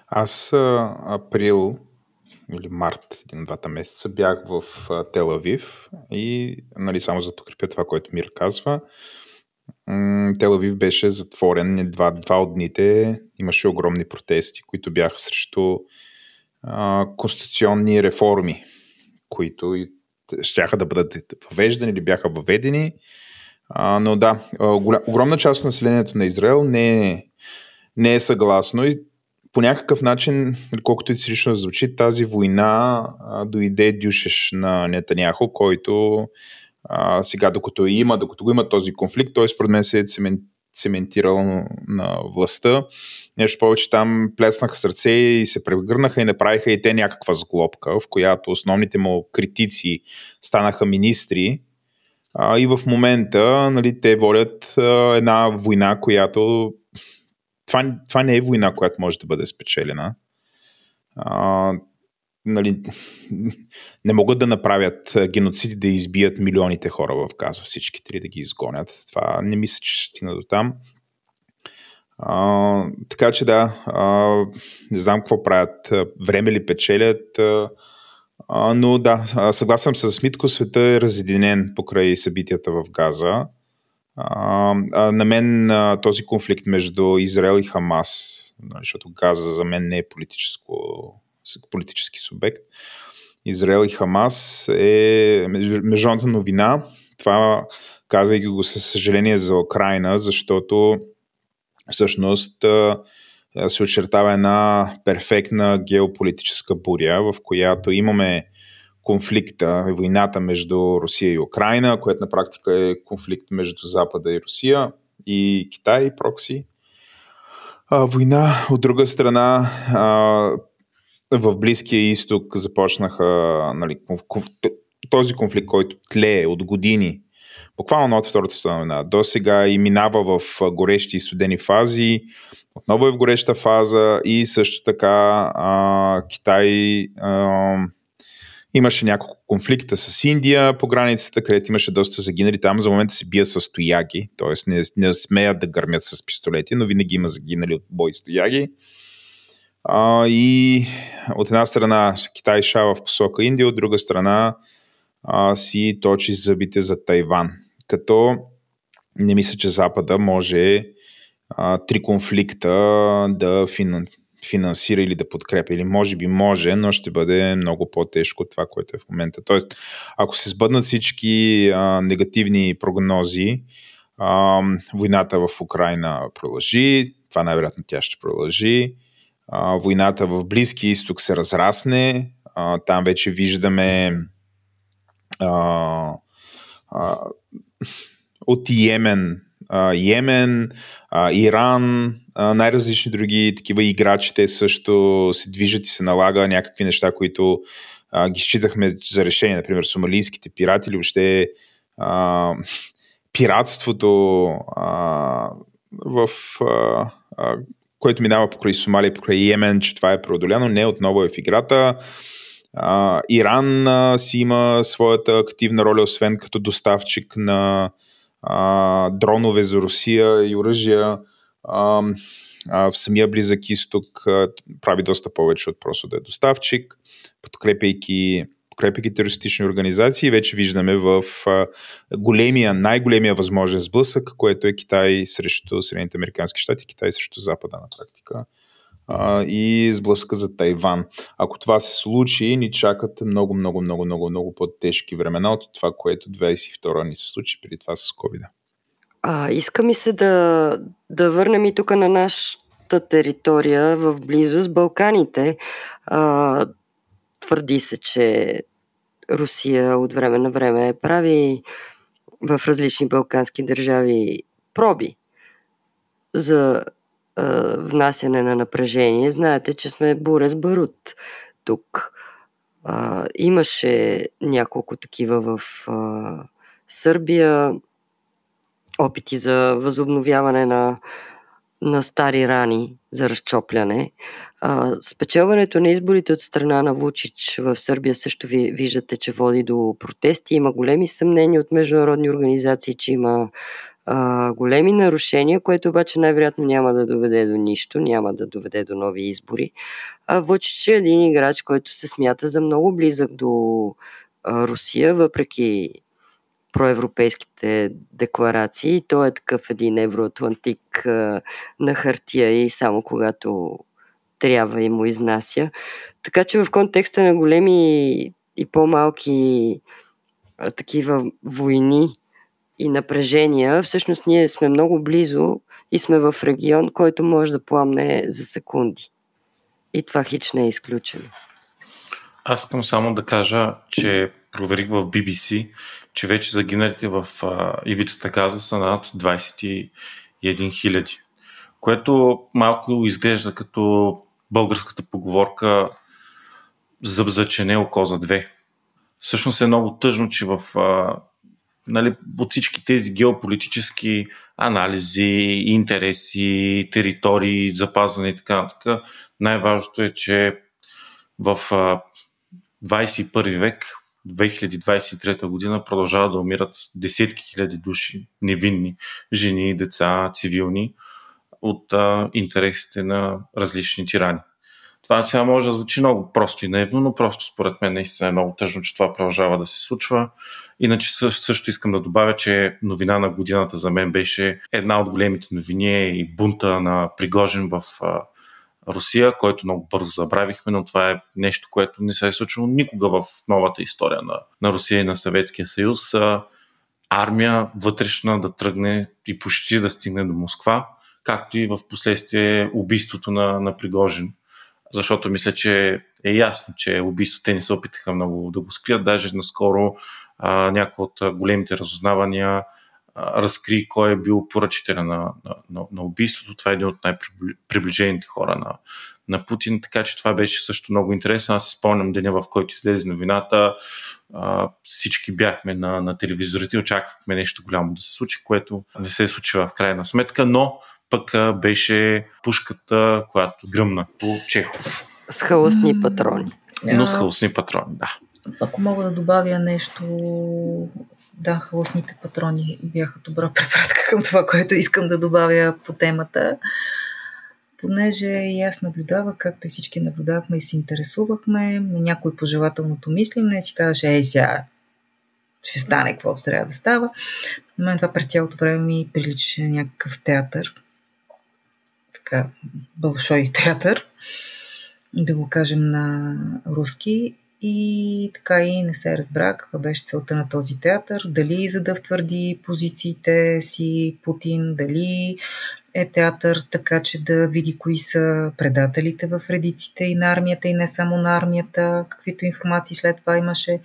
Аз април или март, един двата месеца, бях в Тел Авив и, нали, само за да подкрепя това, което Мир казва, Тел Авив беше затворен два, два от дните. Имаше огромни протести, които бяха срещу конституционни реформи, които щяха да бъдат въвеждани или бяха въведени. А, но да, огромна част от населението на Израел не е, не е съгласно и по някакъв начин, колкото и цинично звучи, тази война а, дойде дюшеш на Нетаняхо, който а, сега, докато има, докато го има този конфликт, той според мен се е цементирал на, властта. Нещо повече там плеснаха сърце и се прегърнаха и направиха и те някаква сглобка, в която основните му критици станаха министри. А, и в момента нали, те водят а, една война, която това, това не е война, която може да бъде спечелена. А, нали, не могат да направят геноциди да избият милионите хора в Газа, всички три да ги изгонят. Това не мисля, че ще стигна до там. А, така че да, а, не знам какво правят. Време ли печелят, а, но да, съгласен с Митко, света е разединен покрай събитията в Газа. А, а, на мен а, този конфликт между Израел и Хамас, нали, защото Газа за мен не е политическо, политически субект, Израел и Хамас е международната новина. Това казвайки го със съжаление за Украина, защото всъщност се очертава една перфектна геополитическа буря, в която имаме конфликта, войната между Русия и Украина, което на практика е конфликт между Запада и Русия и Китай, прокси. А, война, от друга страна, а, в Близкия изток започнаха нали, този конфликт, който тлее от години буквално от Втората световна война до сега и минава в горещи и студени фази, отново е в гореща фаза и също така а, Китай а, имаше няколко конфликта с Индия по границата, където имаше доста загинали. Там за момента се бият с стояги, т.е. Не, не смеят да гърмят с пистолети, но винаги има загинали от бой стояги. А, и от една страна Китай шава в посока Индия, от друга страна а, си точи зъбите за Тайван. Като не мисля, че Запада може а, три конфликта да финан, финансира или да подкрепя. Или може би може, но ще бъде много по-тежко от това, което е в момента. Тоест, ако се сбъднат всички а, негативни прогнози, а, войната в Украина продължи, това най-вероятно тя ще продължи. А, войната в Близки изток се разрасне, а, там вече виждаме а, а, от Йемен, Йемен, Иран, най-различни други такива играчи, те също се движат и се налага някакви неща, които ги считахме за решение, например, сомалийските пирати или въобще пиратството в което минава покрай Сомалия, покрай Йемен, че това е преодоляно, не отново е в играта. Иран си има своята активна роля, освен като доставчик на дронове за Русия и оръжия. В самия близък изток прави доста повече от просто да е доставчик, подкрепяйки подкрепяйки терористични организации, вече виждаме в големия, най-големия възможен сблъсък, което е Китай срещу Съединените Американски щати, Китай срещу Запада на практика и сблъска за Тайван. Ако това се случи, ни чакат много, много, много, много, много по-тежки времена от това, което 22 ни се случи преди това с COVID. А, иска ми се да, да върнем и тук на нашата територия в близост, Балканите. А, твърди се, че Русия от време на време прави в различни балкански държави проби за внасяне на напрежение. Знаете, че сме буря с барут тук. А, имаше няколко такива в а, Сърбия, опити за възобновяване на, на стари рани за разчопляне. А, спечелването на изборите от страна на Вучич в Сърбия също ви, виждате, че води до протести. Има големи съмнения от международни организации, че има а, големи нарушения, което обаче най-вероятно няма да доведе до нищо, няма да доведе до нови избори. А Вучич е един играч, който се смята за много близък до а, Русия, въпреки проевропейските декларации. Той е такъв един евроатлантик а, на хартия и само когато трябва и му изнася. Така че в контекста на големи и по-малки а, такива войни, и напрежения, всъщност ние сме много близо и сме в регион, който може да пламне за секунди. И това хич не е изключено. Аз искам само да кажа, че проверих в BBC, че вече загиналите в а, ивицата Газа са над 21 хиляди, което малко изглежда като българската поговорка зъб за чене, око за две. Всъщност е много тъжно, че в а, нали, от всички тези геополитически анализи, интереси, територии, запазване и така нататък, най-важното е, че в 21 век 2023 година продължават да умират десетки хиляди души, невинни, жени, деца, цивилни, от а, интересите на различни тирани. Това сега може да звучи много просто и наивно, но просто според мен наистина е много тъжно, че това продължава да се случва. Иначе също, искам да добавя, че новина на годината за мен беше една от големите новини и бунта на Пригожин в Русия, който много бързо забравихме, но това е нещо, което не се е случило никога в новата история на, на Русия и на Съветския съюз. Армия вътрешна да тръгне и почти да стигне до Москва, както и в последствие убийството на, на Пригожин. Защото мисля, че е ясно, че убийството не се опитаха много да го скрият. Даже наскоро а, някои от големите разузнавания разкри кой е бил поръчителя на, на, на, на убийството. Това е един от най-приближените хора на, на Путин, така че това беше също много интересно. Аз спомням деня, в който излезе новината. А, всички бяхме на, на телевизорите, очаквахме нещо голямо да се случи, което не се случи в крайна сметка, но пък беше пушката, която гръмна по Чехов. С хаосни патрони. Но с хаосни патрони, да. Ако мога да добавя нещо да, халосните патрони бяха добра препратка към това, което искам да добавя по темата. Понеже и аз наблюдавах, както и всички наблюдавахме и се интересувахме, на някой пожелателното мислене си казваше, ей сега, ще стане каквото трябва да става. На мен това през цялото време ми прилича някакъв театър. Така, бълшой театър, да го кажем на руски. И така и не се разбра каква беше целта на този театър. Дали за да втвърди позициите си Путин, дали е театър така, че да види кои са предателите в редиците и на армията, и не само на армията, каквито информации след това имаше.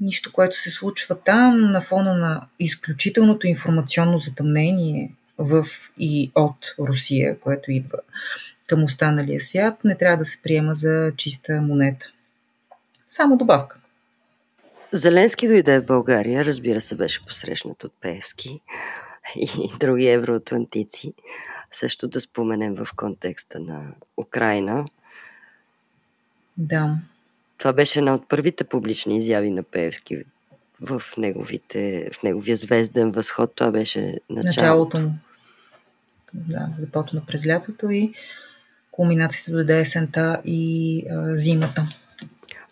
Нищо, което се случва там на фона на изключителното информационно затъмнение в и от Русия, което идва към останалия свят, не трябва да се приема за чиста монета. Само добавка. Зеленски дойде в България, разбира се, беше посрещнат от Пеевски и други евроатлантици. Също да споменем в контекста на Украина. Да. Това беше една от първите публични изяви на Пеевски в, неговите, в неговия звезден възход. Това беше началото. началото му. Да, започна през лятото и кулминацията дойде есента и а, зимата.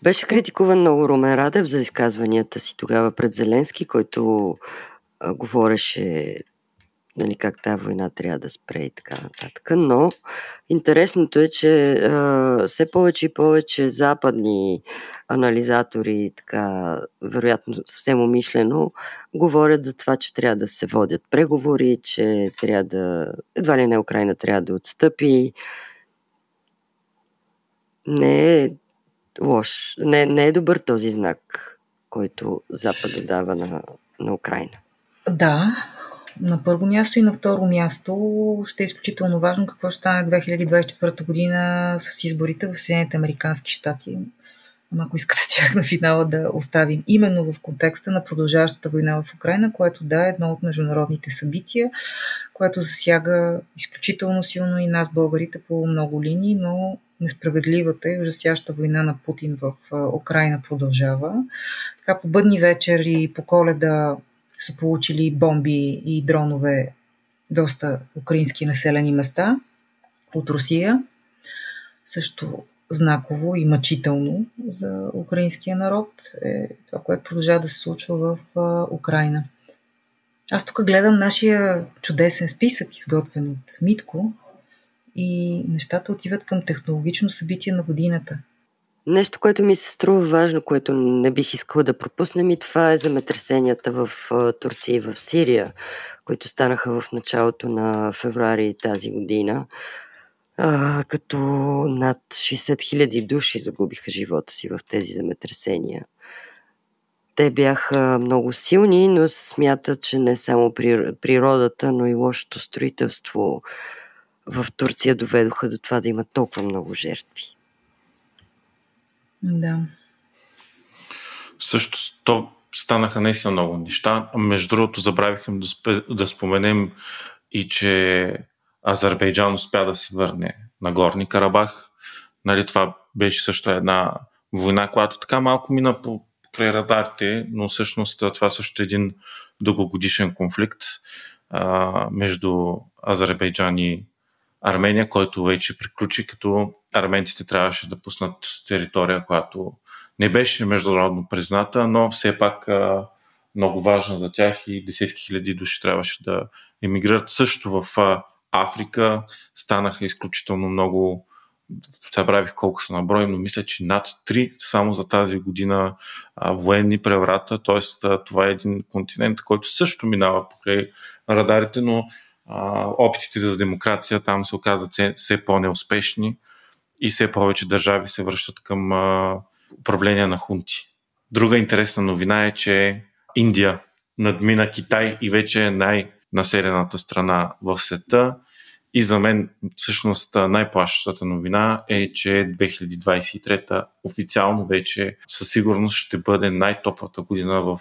Беше критикуван много Румен Радев за изказванията си тогава пред Зеленски, който а, говореше нали, как тази война трябва да спре и така нататък. Но интересното е, че а, все повече и повече западни анализатори, така, вероятно съвсем умишлено, говорят за това, че трябва да се водят преговори, че трябва да, едва ли не Украина трябва да отстъпи. Не е лош. Не, не е добър този знак, който Запада дава на, на Украина. Да, на първо място и на второ място ще е изключително важно какво ще стане 2024 година с изборите в Съединените Американски щати. Ако искате тях на финала да оставим именно в контекста на продължаващата война в Украина, което да е едно от международните събития, което засяга изключително силно и нас, българите, по много линии, но несправедливата и ужасяща война на Путин в Украина продължава. Така по бъдни вечер и по коледа са получили бомби и дронове доста украински населени места от Русия. Също знаково и мъчително за украинския народ е това, което продължава да се случва в Украина. Аз тук гледам нашия чудесен списък, изготвен от Митко, и нещата отиват към технологично събитие на годината. Нещо, което ми се струва важно, което не бих искала да пропуснем и това е земетресенията в Турция и в Сирия, които станаха в началото на февруари тази година, като над 60 000 души загубиха живота си в тези земетресения. Те бяха много силни, но се смята, че не само природата, но и лошото строителство в Турция доведоха до това да има толкова много жертви. Да. Също то станаха наистина много неща. Между другото, забравихме да, спе, да споменем и, че Азербайджан успя да се върне на Горни Карабах. Нали, това беше също една война, която така малко мина по край радарите, но всъщност това също е един дългогодишен конфликт а, между Азербайджан и Армения, който вече приключи, като арменците трябваше да пуснат територия, която не беше международно призната, но все пак а, много важна за тях и десетки хиляди души трябваше да емигрират. Също в а, Африка станаха изключително много забравих колко са на брой, но мисля, че над 3 само за тази година а, военни преврата, т.е. това е един континент, който също минава покрай радарите, но а, опитите за демокрация там се оказват все, по-неуспешни и все повече държави се връщат към а, управление на хунти. Друга интересна новина е, че Индия надмина Китай и вече е най-населената страна в света. И за мен всъщност най-плащащата новина е, че 2023 официално вече със сигурност ще бъде най-топлата година в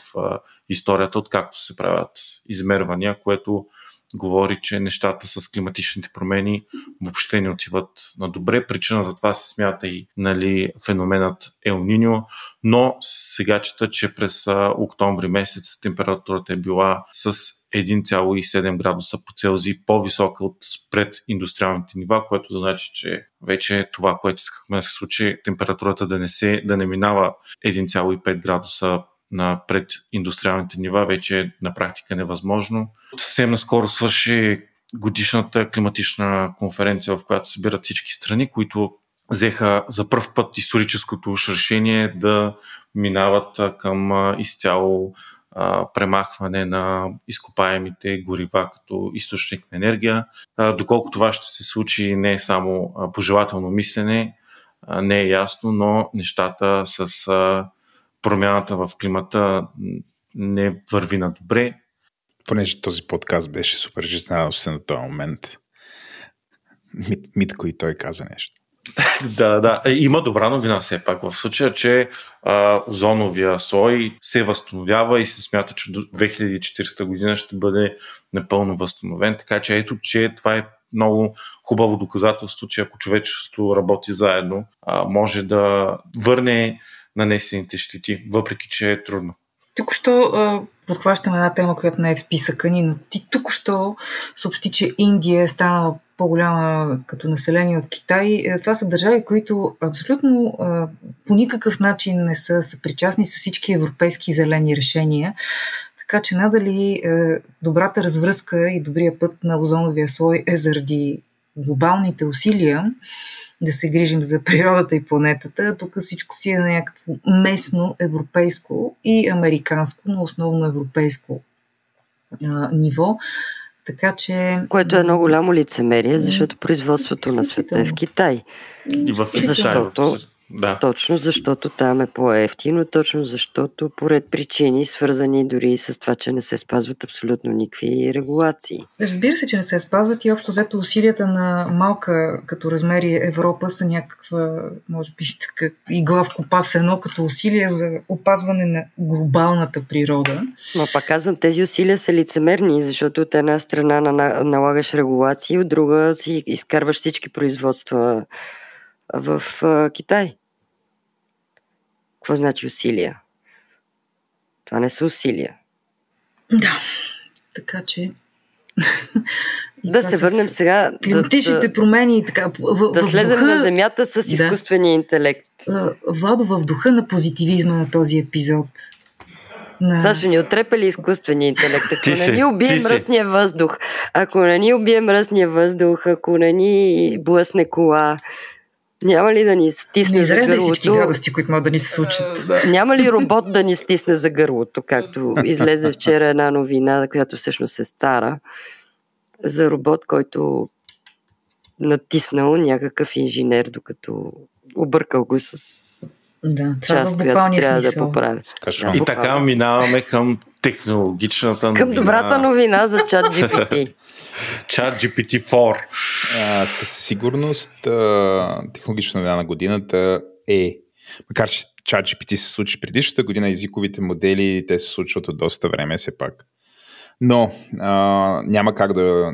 историята, откакто се правят измервания, което говори, че нещата с климатичните промени въобще не отиват на добре. Причина за това се смята и нали, феноменът Ел Ниньо, но сега чета, че през октомври месец температурата е била с 1,7 градуса по Целзий по-висока от прединдустриалните нива, което значи, че вече това, което искахме да се случи, температурата да не, се, да не минава 1,5 градуса на прединдустриалните нива, вече е на практика невъзможно. Съвсем наскоро свърши годишната климатична конференция, в която събират всички страни, които взеха за първ път историческото решение да минават към изцяло премахване на изкопаемите горива като източник на енергия. Доколко това ще се случи не е само пожелателно мислене, не е ясно, но нещата с промяната в климата не върви на добре. Понеже този подкаст беше супер жизнерадостен на този момент, Митко и той каза нещо. да, да. Е, има добра новина все пак в случая, че а, озоновия слой се възстановява и се смята, че до 2040 година ще бъде напълно възстановен. Така че ето, че това е много хубаво доказателство, че ако човечеството работи заедно, а, може да върне нанесените щети, въпреки че е трудно. Тук що подхващаме една тема, която не е в списъка ни, но ти тук що съобщи, че Индия е станала по-голяма като население от Китай. Е, това са държави, които абсолютно по никакъв начин не са съпричастни с всички европейски зелени решения. Така че надали е, добрата развръзка и добрия път на озоновия слой е заради глобалните усилия да се грижим за природата и планетата. Тук всичко си е на някакво местно европейско и американско, но основно европейско а, ниво. Така че. Което е много голямо лицемерие, защото производството на света е в Китай. И в Защото да. Точно защото там е по-ефтино, точно защото поред причини, свързани дори с това, че не се спазват абсолютно никакви регулации. Разбира се, че не се спазват и общо взето усилията на малка като размери Европа са някаква, може би, така, игла в копа с едно като усилие за опазване на глобалната природа. Но пак казвам, тези усилия са лицемерни, защото от една страна налагаш регулации, от друга си изкарваш всички производства в Китай. Какво значи усилия? Това не са усилия. Да, така че... да се върнем сега. Климатичните да, промени и така. В, да в слезем духа, на земята с изкуствения да. интелект. Владо, в духа на позитивизма на този епизод. На... Сашо, ни отрепа ли изкуствения интелект? Ако не ни убие мръсния въздух, ако не ни убие мръсния въздух, ако не ни блъсне кола, няма ли да ни стисне не за гърлото? всички гадости, които могат да ни се случат. Няма ли робот да ни стисне за гърлото, както излезе вчера една новина, която всъщност е стара, за робот, който натиснал някакъв инженер, докато объркал го с да, част, която трябва да поправи. Да, и така минаваме към технологичната новина. Към добрата новина за чат GPT. Чат GPT-4. А, със сигурност а, технологична новина на годината е Макар че ChatGPT се случи предишната година, езиковите модели, те се случват от доста време все пак. Но а, няма как да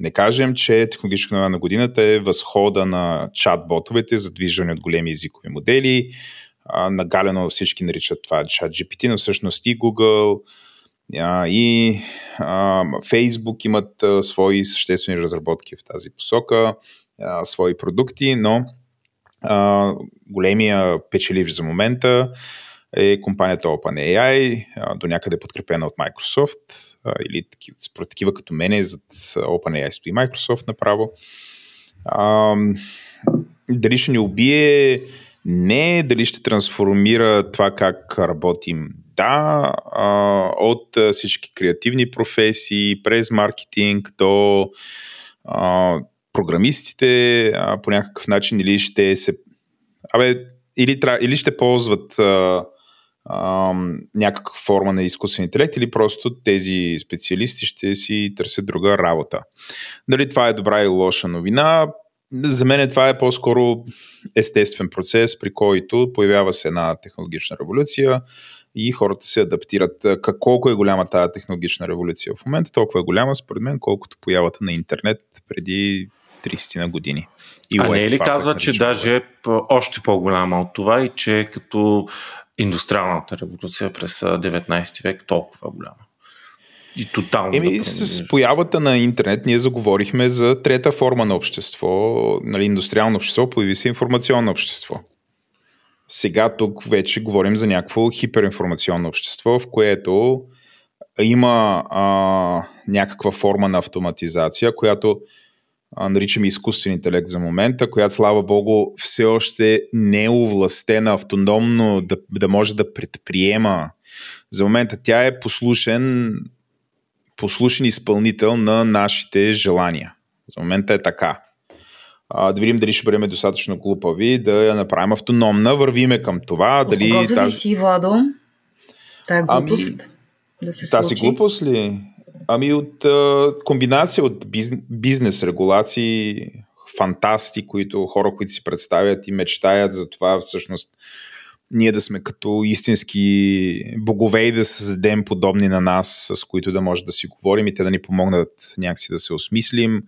не кажем, че технологична новина на годината е възхода на чат-ботовете, задвижване от големи езикови модели. А, нагалено всички наричат това ChatGPT, но всъщност и Google, и Facebook имат свои съществени разработки в тази посока, свои продукти, но а, големия печеливш за момента е компанията OpenAI, до някъде подкрепена от Microsoft, или според такива като мене, зад OpenAI стои Microsoft направо. Дали ще ни убие? Не. Дали ще трансформира това как работим? Да. А, от всички креативни професии, през маркетинг до а, програмистите а, по някакъв начин или ще се. Абе, или, или ще ползват а, а, някаква форма на изкуствен интелект, или просто тези специалисти ще си търсят друга работа. Дали това е добра или лоша новина? За мен това е по-скоро естествен процес, при който появява се една технологична революция и хората се адаптират. Колко е голяма тази технологична революция в момента? Толкова е голяма, според мен, колкото появата на интернет преди 30 на години. И а не е ли казва, че даже е още по-голяма от това и че е като индустриалната революция през 19 век толкова голяма? И тотално. Еми, да с появата на интернет ние заговорихме за трета форма на общество, нали, индустриално общество, появи се информационно общество. Сега тук вече говорим за някакво хиперинформационно общество, в което има а, някаква форма на автоматизация, която наричаме изкуствен интелект за момента, която, слава богу, все още не е овластена автономно да, да може да предприема. За момента тя е послушен, послушен изпълнител на нашите желания. За момента е така. А, да видим дали ще бъдем достатъчно глупави, да я направим автономна, вървиме към това. От дали зависи, тази... Владо? Тая глупост ами, да се тази случи? глупост ли? Ами от а, комбинация от бизнес, бизнес регулации, фантасти, които хора, които си представят и мечтаят за това всъщност ние да сме като истински богове и да създадем подобни на нас, с които да може да си говорим и те да ни помогнат някакси да се осмислим,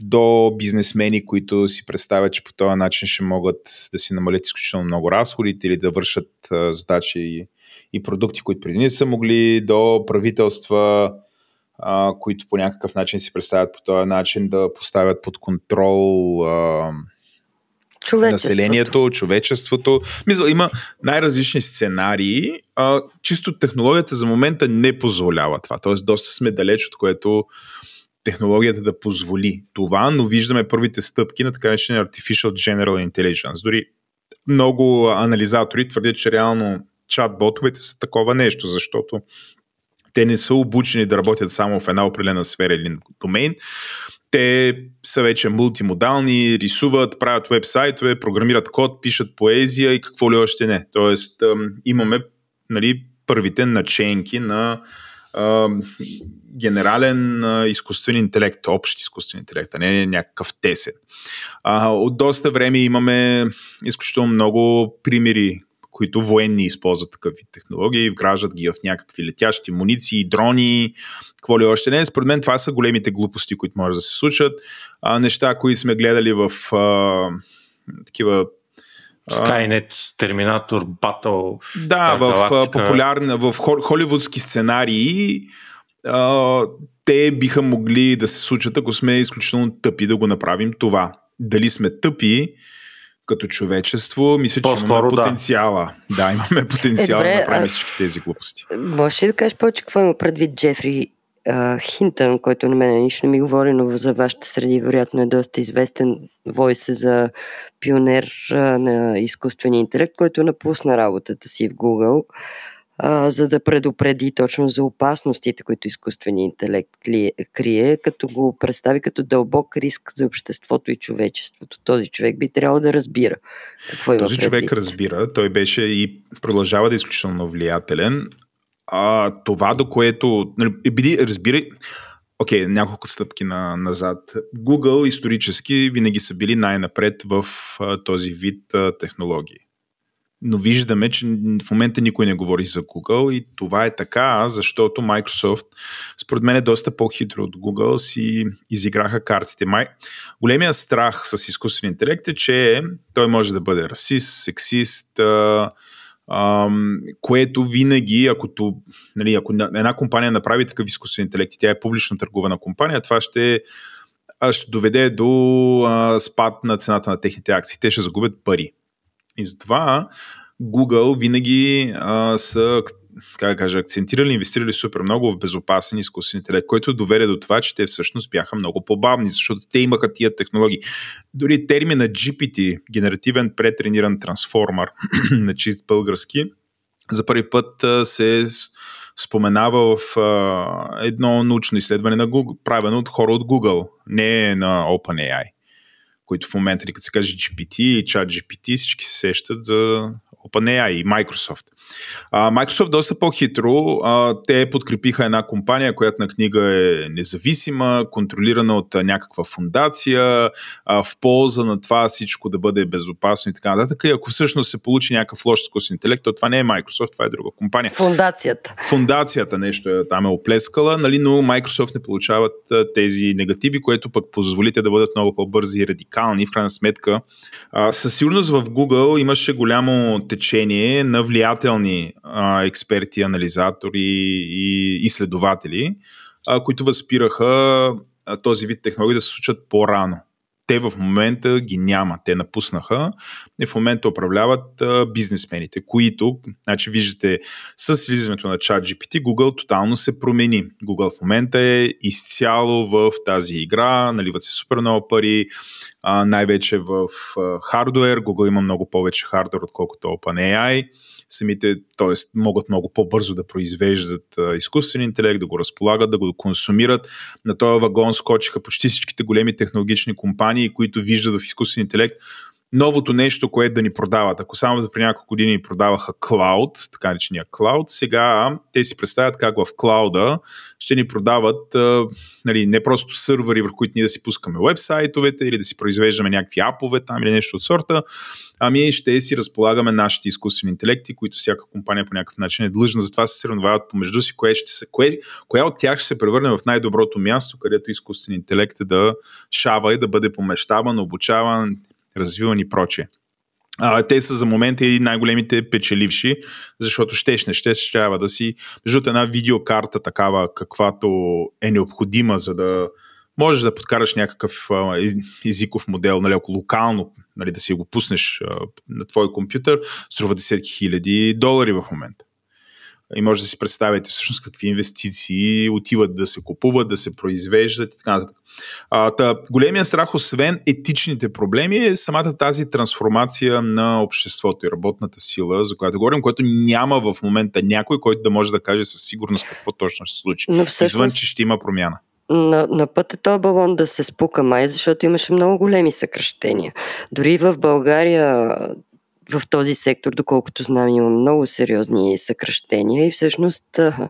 до бизнесмени, които си представят, че по този начин ще могат да си намалят изключително много разходите или да вършат задачи и, и продукти, които преди не са могли, до правителства, а, които по някакъв начин си представят по този начин да поставят под контрол а, населението, човечеството. Мисля, има най-различни сценарии. А, чисто технологията за момента не позволява това. Тоест, доста сме далеч от което технологията да позволи това, но виждаме първите стъпки на така наречения Artificial General Intelligence. Дори много анализатори твърдят, че реално чат-ботовете са такова нещо, защото те не са обучени да работят само в една определена сфера или домейн. Те са вече мултимодални, рисуват, правят вебсайтове, програмират код, пишат поезия и какво ли още не. Тоест имаме нали, първите наченки на генерален изкуствен интелект, общ изкуствен интелект, а не някакъв тесен. От доста време имаме изключително много примери, които военни използват такъв вид технологии, вграждат ги в някакви летящи муниции, дрони, какво ли още не. Според мен това са големите глупости, които може да се случат. Неща, които сме гледали в такива Skynet, Terminator, Battle. Да, в популярни, в холивудски сценарии а, те биха могли да се случат, ако сме изключително тъпи да го направим това. Дали сме тъпи, като човечество, мисля, че имаме потенциала. Да. да, имаме потенциал е, да направим всички тези глупости. Може ли да кажеш повече какво има предвид Джефри Хинтън, който на мен нищо не ми говори, но за вашата среди вероятно е доста известен войс за пионер на изкуствения интелект, който напусна работата си в Google а, за да предупреди точно за опасностите, които изкуственият интелект крие, като го представи като дълбок риск за обществото и човечеството. Този човек би трябвало да разбира какво има Този човек разбира, той беше и продължава да е изключително влиятелен. А, това, до което... Нали, разбирай, Окей, okay, няколко стъпки на, назад. Google исторически винаги са били най-напред в а, този вид а, технологии. но виждаме, че в момента никой не говори за Google и това е така, защото Microsoft, според мен е доста по-хитро от Google, си изиграха картите. Май... Големия страх с изкуствен интелект е, че той може да бъде расист, сексист, а, което винаги, ако, нали, ако една компания направи такъв изкуствен интелект и тя е публично търгувана компания, това ще ще доведе до а, спад на цената на техните акции. Те ще загубят пари. И затова Google винаги а, са как да кажа, акцентирали, инвестирали супер много в безопасен изкуствен интелект, който доведе до това, че те всъщност бяха много по-бавни, защото те имаха тия технологии. Дори термина GPT, генеративен претрениран трансформер на чист български, за първи път се споменава в а, едно научно изследване на Google, правено от хора от Google, не на OpenAI които в момента, като се каже GPT и ChatGPT, всички се сещат за OpenAI и Microsoft. А, Microsoft доста по-хитро. А, те подкрепиха една компания, която на книга е независима, контролирана от а, някаква фундация, а, в полза на това всичко да бъде безопасно и така нататък. И ако всъщност се получи някакъв лош изкуствен интелект, то това не е Microsoft, това е друга компания. Фундацията. Фундацията нещо е, там е оплескала, нали, но Microsoft не получават тези негативи, което пък позволите да бъдат много по-бързи и радикални. В крайна сметка, а, със сигурност в Google имаше голямо течение на влиятелни а, експерти, анализатори и изследователи, а, които възпираха а, този вид технологии да се случат по-рано. Те в момента ги няма, те напуснаха и в момента управляват а, бизнесмените, които, значи виждате, с слизането на чат GPT, Google тотално се промени. Google в момента е изцяло в тази игра, наливат се супер много пари, а, най-вече в а, хардуер. Google има много повече хардуер, отколкото OpenAI самите, т.е. могат много по-бързо да произвеждат изкуствен интелект, да го разполагат, да го консумират. На този вагон скочиха почти всичките големи технологични компании, които виждат в изкуствен интелект новото нещо, което да ни продават. Ако само да при няколко години ни продаваха клауд, така наречения клауд, сега те си представят как в клауда ще ни продават нали, не просто сървъри, върху които ние да си пускаме вебсайтовете или да си произвеждаме някакви апове там или нещо от сорта, ами ще си разполагаме нашите изкуствени интелекти, които всяка компания по някакъв начин е длъжна. Затова се съревновават помежду си, кое ще се, кое, коя от тях ще се превърне в най-доброто място, където изкуствен интелект е да шава и да бъде помещаван, обучаван, развиван и прочее. А, те са за момента и най-големите печеливши, защото щеш не щеш, трябва да си, между една видеокарта такава, каквато е необходима, за да можеш да подкараш някакъв езиков модел, нали, ако локално нали, да си го пуснеш на твой компютър, струва десетки хиляди долари в момента и може да си представите всъщност какви инвестиции отиват да се купуват, да се произвеждат и така нататък. А, та, големия страх, освен етичните проблеми, е самата тази трансформация на обществото и работната сила, за която говорим, което няма в момента някой, който да може да каже със сигурност какво точно ще се случи. Но всъщност... Извън, че ще има промяна на, на път е този балон да се спука май, защото имаше много големи съкръщения. Дори в България в този сектор, доколкото знам, има много сериозни съкръщения и всъщност а,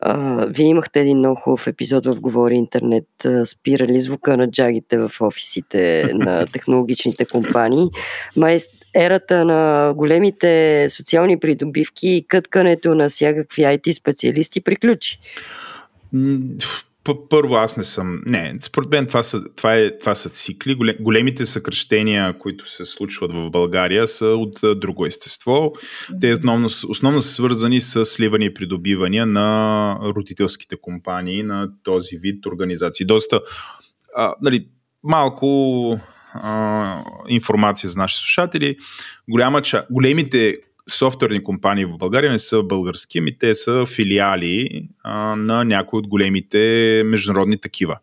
а, вие имахте един много хубав епизод в Говори Интернет, а, спирали звука на джагите в офисите на технологичните компании. Май ерата на големите социални придобивки и къткането на всякакви IT специалисти приключи. Първо, аз не съм. Не, според мен това са, това, е, това са цикли. Големите съкръщения, които се случват в България, са от друго естество. Те основно, основно са свързани с сливане и придобивания на родителските компании на този вид организации. Доста, а, нали, малко а, информация за нашите слушатели. Голяма големите софтуерни компании в България не са български, ами те са филиали а, на някои от големите международни такива.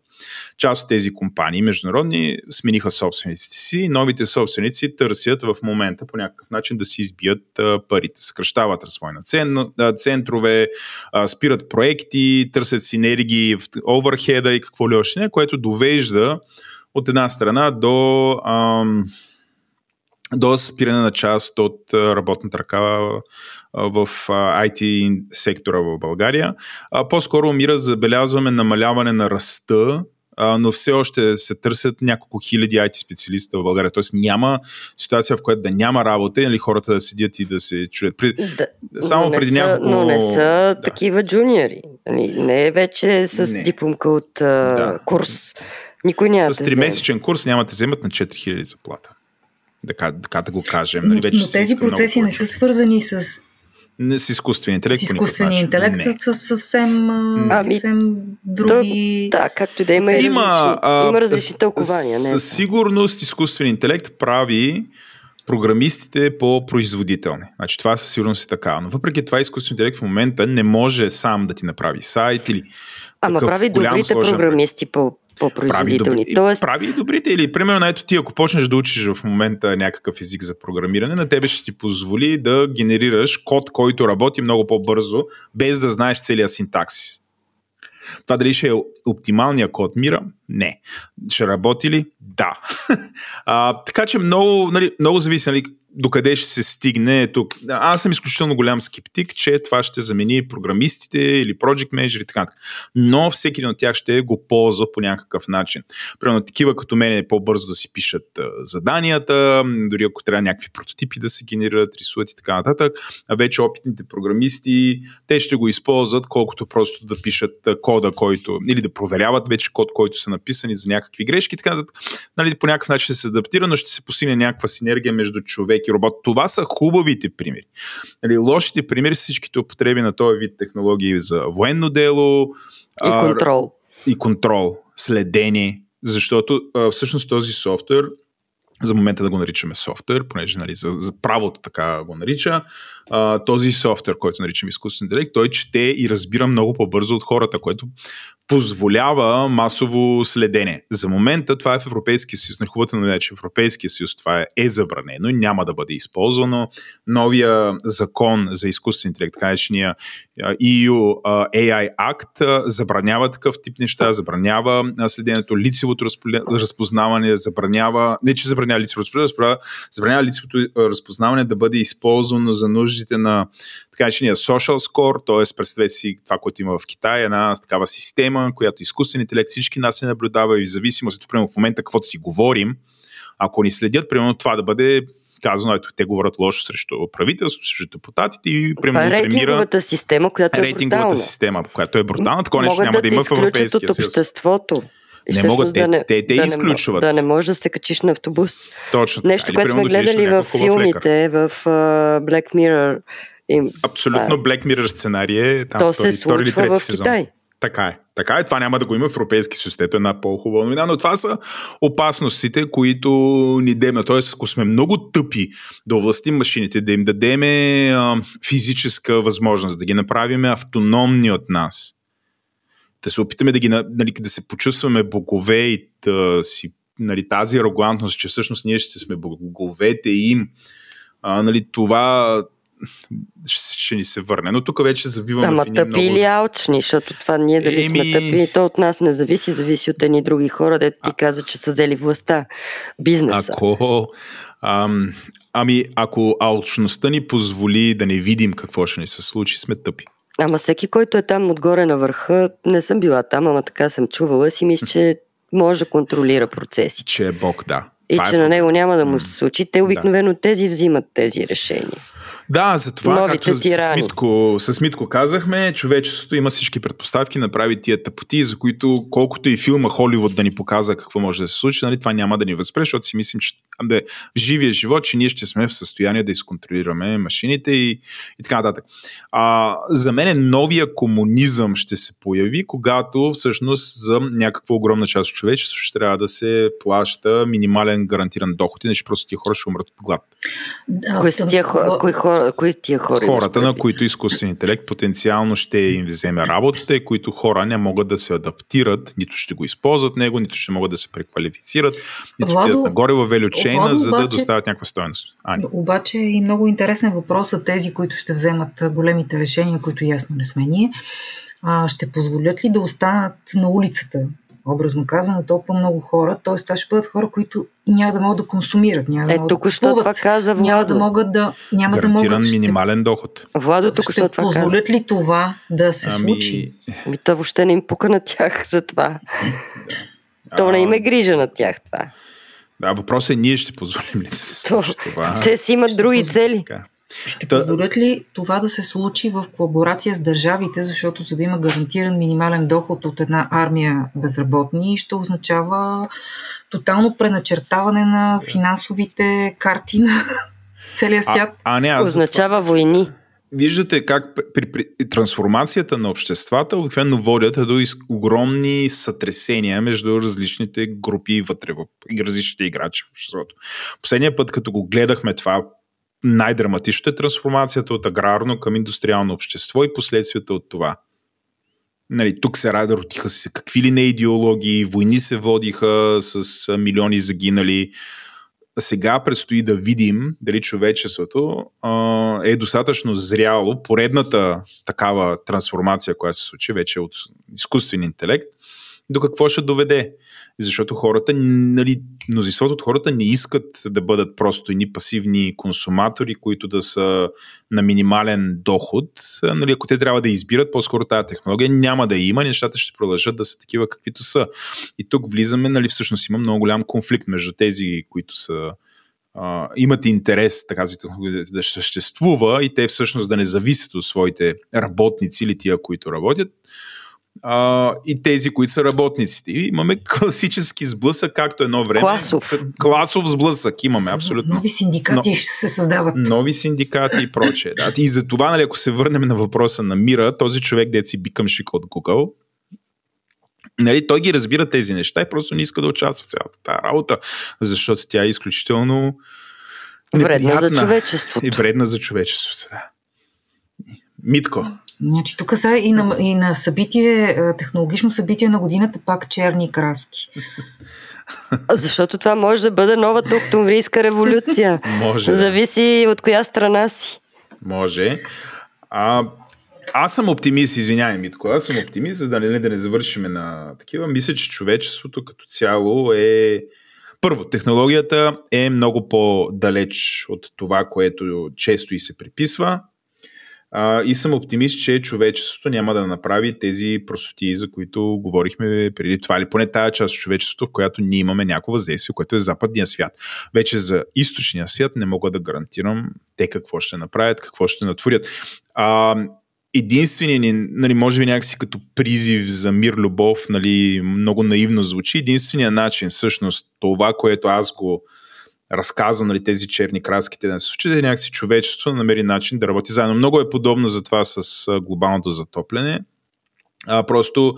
Част от тези компании международни смениха собствениците си. Новите собственици търсят в момента по някакъв начин да си избият а, парите. Съкръщават развойна цен, центрове, а, спират проекти, търсят синергии в оверхеда и какво ли още не, което довежда от една страна до ам, до спиране на част от работната ръка в IT сектора в България. По-скоро мира забелязваме намаляване на ръста но все още се търсят няколко хиляди IT специалиста в България. Тоест няма ситуация, в която да няма работа или хората да седят и да се чуят. При... Да, Само но не преди са, няколко... Но не са да. такива джуниори. Нали, Не е вече с Не. дипломка от а, Да. курс. Никой няма С 3-месечен курс няма да вземат на 4000 заплата. Така, така да го кажем. Но, Нали, вече но тези много процеси не са свързани с, Не с изкуствен интелект. с изкуствения начин. интелект, Не. с съвсем, Ами, съвсем други... Да, както и да има, и Има, различни, а, има различни тълкования. Не? е Със сигурност изкуствен интелект прави програмистите по-производителни. Значи това със сигурност е така. Но въпреки това изкуствен интелект в момента не може сам да ти направи сайт или Ама прави добрите програмисти по, по-производителни. добри, Тоест, прави и добрите. Или, примерно, ето ти, ако почнеш да учиш в момента някакъв език за програмиране, на тебе ще ти позволи да генерираш код, който работи много по-бързо, без да знаеш целия синтаксис. Това дали ще е оптималния код мира? Не. Ще работи ли? Да. а, така че много, нали, много зависи нали, докъде ще се стигне тук. Аз съм изключително голям скептик, че това ще замени програмистите или project manager и така нататък. Но всеки един от тях ще го ползва по някакъв начин. Примерно такива като мен е по-бързо да си пишат заданията, дори ако трябва някакви прототипи да се генерират, рисуват и така нататък. А вече опитните програмисти, те ще го използват колкото просто да пишат кода, който, или да проверяват вече код, който са написани за някакви грешки така нататък. Нали, по някакъв начин ще се адаптира, но ще се постигне някаква синергия между човек робот. Това са хубавите примери. Нали, лошите примери са всичките употреби на този вид технологии за военно дело, и а, контрол. и контрол, следение, защото а, всъщност този софтуер, за момента да го наричаме софтуер, понеже нали, за, за правото така го нарича, а, този софтуер, който наричаме изкуствен интелект, той чете и разбира много по-бързо от хората, което позволява масово следене. За момента това е в Европейския съюз. Нехубавата новина е, че в Европейския съюз това е, е забранено и няма да бъде използвано. Новия закон за изкуствен интелект, така наречения EU AI Act, забранява такъв тип неща, забранява а, следенето, лицевото разпо- разпознаване, забранява, не че забранява лицевото разпознаване, забранява лицевото разпознаване да бъде използвано за нуждите на така наречения social score, т.е. представете си това, което има в Китай, една такава система, която изкуствен интелект всички нас се наблюдава и в зависимост от примерно, в момента каквото си говорим, ако ни следят, примерно това да бъде казано, ето те говорят лошо срещу правителството, срещу депутатите и примерно е рейтинговата система, която е рейтинговата брутална. система, която е брутална, такова нещо няма да, да има в Европейския от съюз. обществото. И Не могат, те- да не, те- те да изключват. Да не можеш да се качиш на автобус. Точно така. Нещо, Или, което сме гледали в филмите, в uh, Black Mirror. И, Абсолютно Black Mirror сценарий е там то втори, се втори случва трети в сезон. Така е. Така е. Това няма да го има в Европейски съюз. Ето една по-хубава новина, но това са опасностите, които ни деме. Тоест, ако сме много тъпи да овластим машините, да им дадеме а, физическа възможност, да ги направим автономни от нас, да се опитаме да ги, на- нали, да се почувстваме богове и да си нали, тази арогантност, че всъщност ние ще сме боговете им, а, нали, това ще, ни се върне. Но тук вече завиваме Ама в едни тъпи много... или алчни, защото това ние дали сме Еми- тъпи, то от нас не зависи, зависи от едни други хора, дето ти каза, че са взели властта, бизнеса. Ако, ам, ами, ако алчността ни позволи да не видим какво ще ни се случи, сме тъпи. Ама всеки, който е там отгоре на върха, не съм била там, ама така съм чувала, си мисля, че може да контролира процесите. Че е Бог, да. И Това е че на проблем. него няма да му се случи. Те обикновено тези взимат тези решения. Да, затова, Новите както с. Митко, с Митко казахме, човечеството има всички предпоставки направи тия тъпоти, за които колкото и филма Холивуд да ни показа какво може да се случи, нали, това няма да ни възпре, защото си мислим, че абе, в живия живот, че ние ще сме в състояние да изконтролираме машините и, и така нататък. А, за мен новия комунизъм ще се появи, когато всъщност за някаква огромна част от човечеството ще трябва да се плаща минимален гарантиран доход, иначе просто тия хора ще умрат от глад. Да, Кои са тия хора? Кои, хора, кои тия хора? хората, на които изкуствен интелект потенциално ще им вземе работата и които хора не могат да се адаптират, нито ще го използват него, нито ще могат да се преквалифицират, нито Владо, ще нагоре във велючейна, Владо, за да обаче- доставят някаква стоеност. Ани. Обаче е и много интересен въпрос са тези, които ще вземат големите решения, които ясно не сме ние. А, ще позволят ли да останат на улицата, образно казано, толкова много хора? Т.е. това ще бъдат хора, които няма да могат да консумират, няма да Е, могат да що това купуват, каза няма да Владо. могат да... Няма да Гарантиран могат, ще, минимален доход. Владо тук ще това каза. позволят ли това да се случи? Ами, Ми то въобще не им пука на тях за това. То не има грижа на тях това. Да, въпросът е ние ще позволим ли да се случи това. Те си имат други цели. Така. Ще Та... позволят ли това да се случи в колаборация с държавите, защото за да има гарантиран минимален доход от една армия безработни, ще означава тотално преначертаване на финансовите карти на целия свят? А, а не, аз означава войни. Виждате как при, при, трансформацията на обществата обикновено водят до из, огромни сътресения между различните групи вътре в и различните играчи в обществото. Последния път, като го гледахме това най-драматичното е трансформацията от аграрно към индустриално общество и последствията от това. Нали, тук се рада, ротиха се какви ли не идеологии, войни се водиха с милиони загинали. Сега предстои да видим дали човечеството а, е достатъчно зряло. Поредната такава трансформация, която се случи вече от изкуствен интелект, до какво ще доведе. Защото хората, нали, мнозинството от хората не искат да бъдат просто едни пасивни консуматори, които да са на минимален доход. Нали, ако те трябва да избират, по-скоро тази технология няма да има, нещата ще продължат да са такива каквито са. И тук влизаме, нали, всъщност има много голям конфликт между тези, които са Uh, имат интерес тази технология да съществува и те всъщност да не зависят от своите работници или тия, които работят, а, и тези, които са работниците. И имаме класически сблъсък, както едно време. Класов. Класов сблъсък имаме, абсолютно. Нови синдикати Но, ще се създават. Нови синдикати и прочее. Да. И за това, нали, ако се върнем на въпроса на мира, този човек, дет си бикам шик от Google, Нали, той ги разбира тези неща и просто не иска да участва в цялата тази работа, защото тя е изключително вредна за човечеството. И вредна за човечеството, да. Митко. Значи тук са и на, и на събитие, технологично събитие на годината пак черни краски. Защото това може да бъде новата октомврийска революция. може. Зависи от коя страна си. Може. А, аз съм оптимист, извинявай, Митко. Аз съм оптимист, за да не, да не завършим на такива. Мисля, че човечеството като цяло е. Първо, технологията е много по-далеч от това, което често и се приписва. А, и съм оптимист, че човечеството няма да направи тези простоти, за които говорихме преди това, или поне тази част от човечеството, в която ние имаме някакво въздействие, което е западния свят. Вече за източния свят не мога да гарантирам те какво ще направят, какво ще натворят. А, единственият ни, нали, може би някакси като призив за мир, любов, нали, много наивно звучи, единственият начин, всъщност, това, което аз го разказвам, нали, тези черни краските да се случат, някакси човечеството намери начин да работи заедно. Много е подобно за това с глобалното затопляне. А, просто,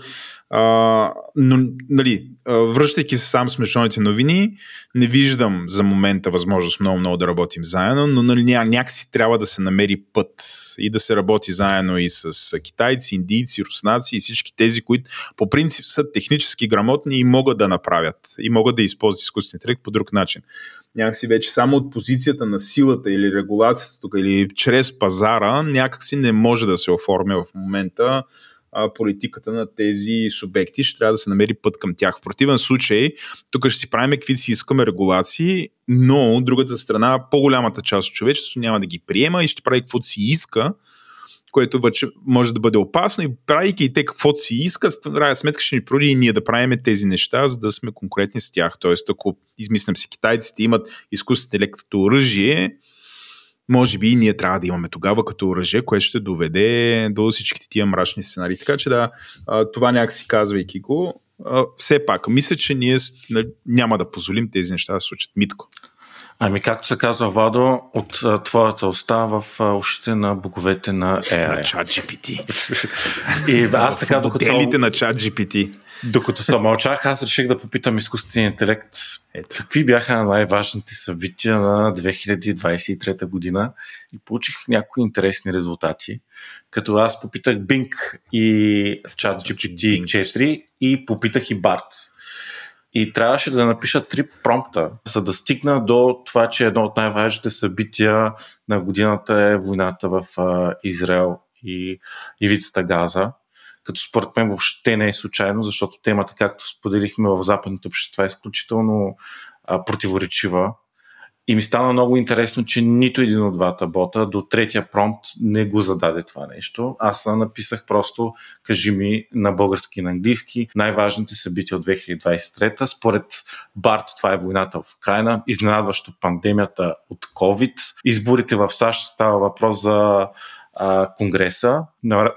а, но, нали, връщайки се сам с международните новини, не виждам за момента възможност много-много да работим заедно, но нали, някакси трябва да се намери път и да се работи заедно и с китайци, индийци, руснаци и всички тези, които по принцип са технически грамотни и могат да направят и могат да използват изкуствен интелект по друг начин някакси вече само от позицията на силата или регулацията тук, или чрез пазара, някакси не може да се оформя в момента политиката на тези субекти. Ще трябва да се намери път към тях. В противен случай, тук ще си правим каквито си искаме регулации, но от другата страна, по-голямата част от човечеството няма да ги приема и ще прави каквото си иска, което вече може да бъде опасно и правейки и те каквото си искат, в крайна сметка ще ни проди и ние да правим тези неща, за да сме конкурентни с тях. Тоест, ако измислям си, китайците имат изкуствен интелект като оръжие, може би и ние трябва да имаме тогава като оръжие, което ще доведе до всичките тия мрачни сценарии. Така че да, това някакси казвайки го, все пак, мисля, че ние няма да позволим тези неща да случат. Митко. Ами, както се казва, Вадо, от а, твоята уста в а, ушите на боговете на AI. На чат GPT. И аз така, докато... Моделите на чат GPT. Докато се мълчах, аз реших да попитам изкуствения интелект Ето. какви бяха най-важните събития на 2023 година и получих някои интересни резултати. Като аз попитах Bing и ChatGPT 4 и попитах и BART. И трябваше да напиша три промпта, за да стигна до това, че едно от най-важните събития на годината е войната в Израел и ивицата Газа като според мен въобще не е случайно, защото темата, както споделихме в западните общества, е изключително противоречива И ми стана много интересно, че нито един от двата бота до третия промпт не го зададе това нещо. Аз написах просто, кажи ми на български и на английски, най-важните събития от 2023. Според Барт това е войната в Украина, изненадващо пандемията от COVID, изборите в САЩ става въпрос за а, Конгреса,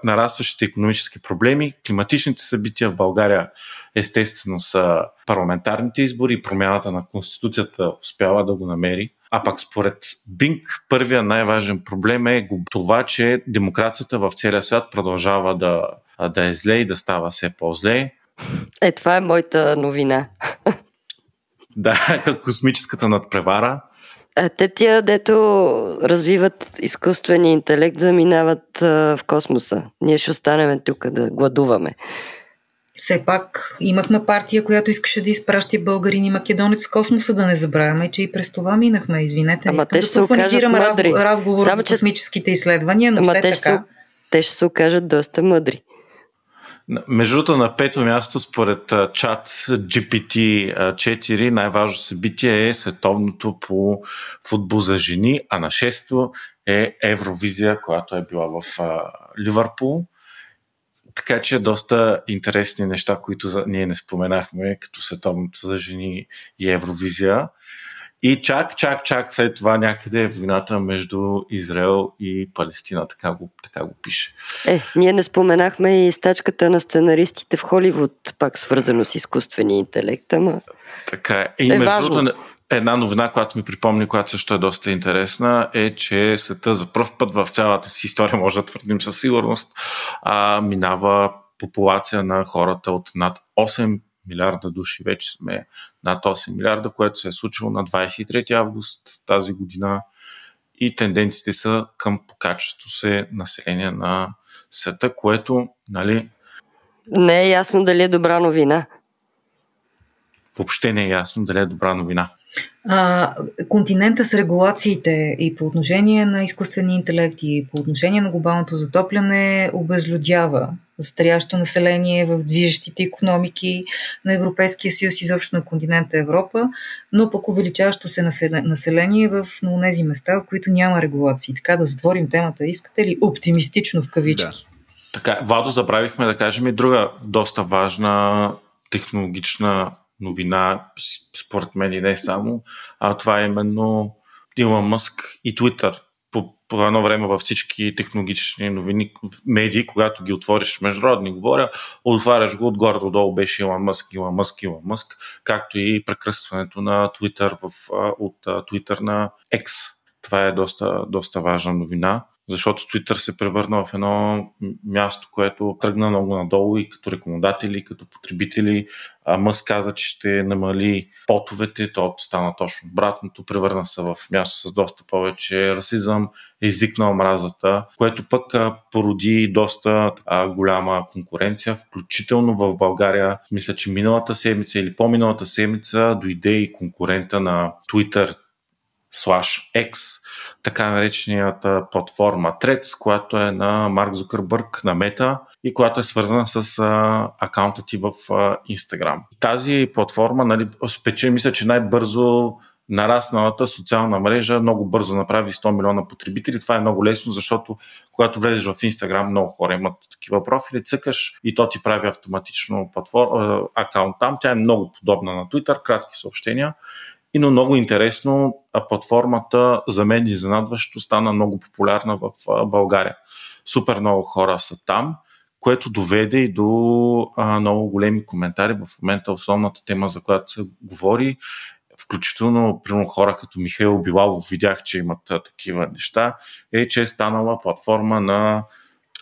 нарастващите економически проблеми, климатичните събития в България естествено са парламентарните избори промяната на Конституцията успява да го намери. А пак според Бинк, първия най-важен проблем е това, че демокрацията в целия свят продължава да, да е зле и да става все по-зле. Е, това е моята новина. Да, космическата надпревара. А те тия, дето развиват изкуствения интелект, заминават а, в космоса. Ние ще останем тук да гладуваме. Все пак имахме партия, която искаше да изпраща българин и македонец в космоса, да не забравяме, че и през това минахме. Извинете, не искам да профанизирам разговор Само, за космическите изследвания, но Ама все те така... Ще, те ще се окажат доста мъдри. Между другото, на пето място, според чат GPT-4, най-важно събитие е световното по футбол за жени, а на шесто е Евровизия, която е била в Ливърпул. Така че доста интересни неща, които ние не споменахме, като световното за жени и Евровизия. И чак, чак, чак след това някъде е войната между Израел и Палестина, така го, така го пише. Е, ние не споменахме и стачката на сценаристите в Холивуд, пак свързано с изкуствения интелект, ама... Така е. И е между другото, една новина, която ми припомни, която също е доста интересна, е, че света за първ път в цялата си история, може да твърдим със сигурност, а, минава популация на хората от над 8 милиарда души, вече сме над 8 милиарда, което се е случило на 23 август тази година и тенденциите са към покачество се население на света, което, нали... Не е ясно дали е добра новина. Въобще не е ясно дали е добра новина. А, континента с регулациите и по отношение на изкуствения интелект и по отношение на глобалното затопляне обезлюдява застарящо население в движещите економики на Европейския съюз, изобщо на континента Европа, но пък увеличаващо се население в тези места, в които няма регулации. Така да затворим темата, искате ли оптимистично в кавички? Да. Така, Вадо, забравихме да кажем и друга доста важна технологична новина, според мен и не само, а това е именно Илон Мъск и Twitter. По, по едно време във всички технологични новини, медии, когато ги отвориш международни, говоря, отваряш го отгоре до долу беше Илон Мъск, Илон Мъск, Илон Мъск, както и прекръстването на Twitter от Twitter на X. Това е доста, доста важна новина защото Twitter се превърна в едно място, което тръгна много надолу и като рекомендатели, и като потребители. А Мъс каза, че ще намали потовете, то стана точно обратното, превърна се в място с доста повече расизъм, език на омразата, което пък породи доста голяма конкуренция, включително в България. Мисля, че миналата седмица или по-миналата седмица дойде и конкурента на Twitter, slash X, така нареченията платформа Threads, която е на Марк Зукърбърг на Мета и която е свързана с а, акаунта ти в а, Instagram. Тази платформа, нали, спече, мисля, че най-бързо нарасналата социална мрежа много бързо направи 100 милиона потребители. Това е много лесно, защото когато влезеш в Instagram, много хора имат такива профили, цъкаш и то ти прави автоматично платформ, акаунт там. Тя е много подобна на Twitter, кратки съобщения и но много интересно, платформата за мен изненадващо стана много популярна в България. Супер много хора са там, което доведе и до а, много големи коментари. В момента основната тема, за която се говори, включително примерно хора като Михаил Билалов видях, че имат а, такива неща, е, че е станала платформа на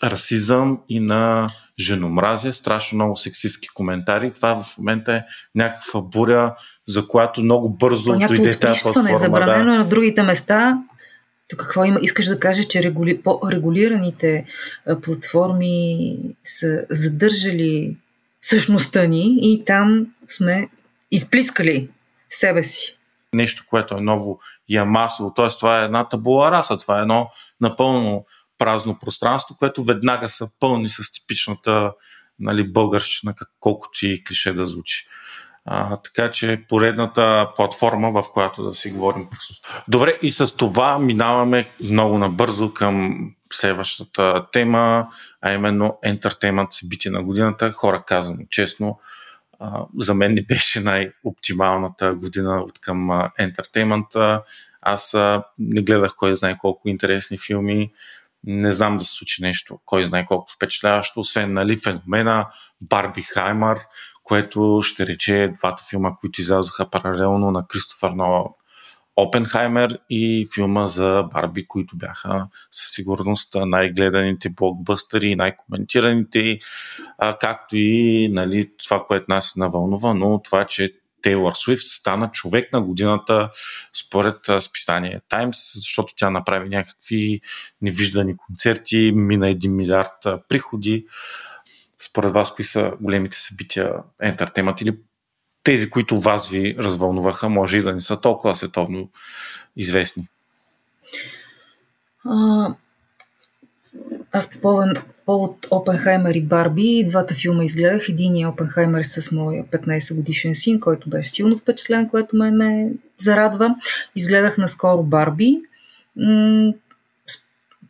расизъм и на женомразие, страшно много сексистски коментари. Това в момента е някаква буря, за която много бързо То дойде тази платформа. забранено да. на другите места. То какво има? Искаш да кажеш, че регули... по-регулираните платформи са задържали същността ни и там сме изплискали себе си. Нещо, което е ново и е масово. Тоест, това е една табула раса. Това е едно напълно празно пространство, което веднага са пълни с типичната нали, българщина, колкото и клише да звучи. А, така че поредната платформа, в която да си говорим. Добре, и с това минаваме много набързо към следващата тема, а именно ентертеймент събитие на годината. Хора казано честно, а, за мен не беше най-оптималната година от към ентертеймента. Аз а, не гледах кой знае колко интересни филми, не знам да се случи нещо, кой знае колко впечатляващо, освен нали, феномена Барби Хаймър, което ще рече двата филма, които излязоха паралелно на Кристофър Нолан. Опенхаймер и филма за Барби, които бяха със сигурност най-гледаните блокбъстъри, най-коментираните, както и нали, това, което нас навълнува, но това, че Тейлор Свифт стана човек на годината според списание Times, защото тя направи някакви невиждани концерти, мина 1 милиард приходи. Според вас, кои са големите събития ентертемент или тези, които вас ви развълнуваха, може и да не са толкова световно известни? Аз по повод, повод Опенхаймер и Барби, двата филма изгледах. Единия Опенхаймер с моя 15 годишен син, който беше силно впечатлен, което ме, ме зарадва. Изгледах наскоро Барби.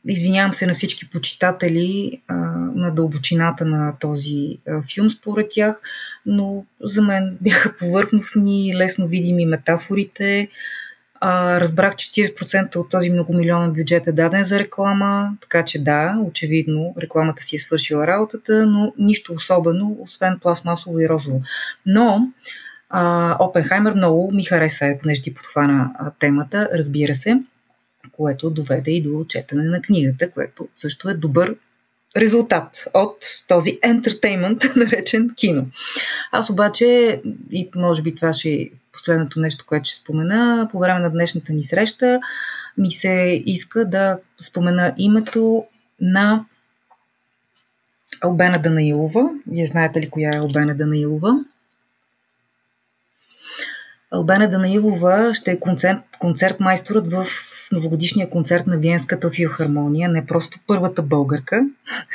Извинявам се на всички почитатели а, на дълбочината на този а, филм, според тях, но за мен бяха повърхностни, лесно видими метафорите. А, разбрах, че 40% от този многомилионен бюджет е даден за реклама, така че да, очевидно, рекламата си е свършила работата, но нищо особено, освен пластмасово и розово. Но а, Опенхаймер много ми хареса, понеже ти подхвана а, темата, разбира се което доведе и до четене на книгата, което също е добър резултат от този ентертеймент, наречен кино. Аз обаче, и може би това ще последното нещо, което ще спомена, по време на днешната ни среща ми се иска да спомена името на Албена Данаилова. Вие знаете ли коя е Албена Данаилова? Албена Данаилова ще е концерт, концерт майсторът в новогодишния концерт на Виенската филхармония, не просто първата българка,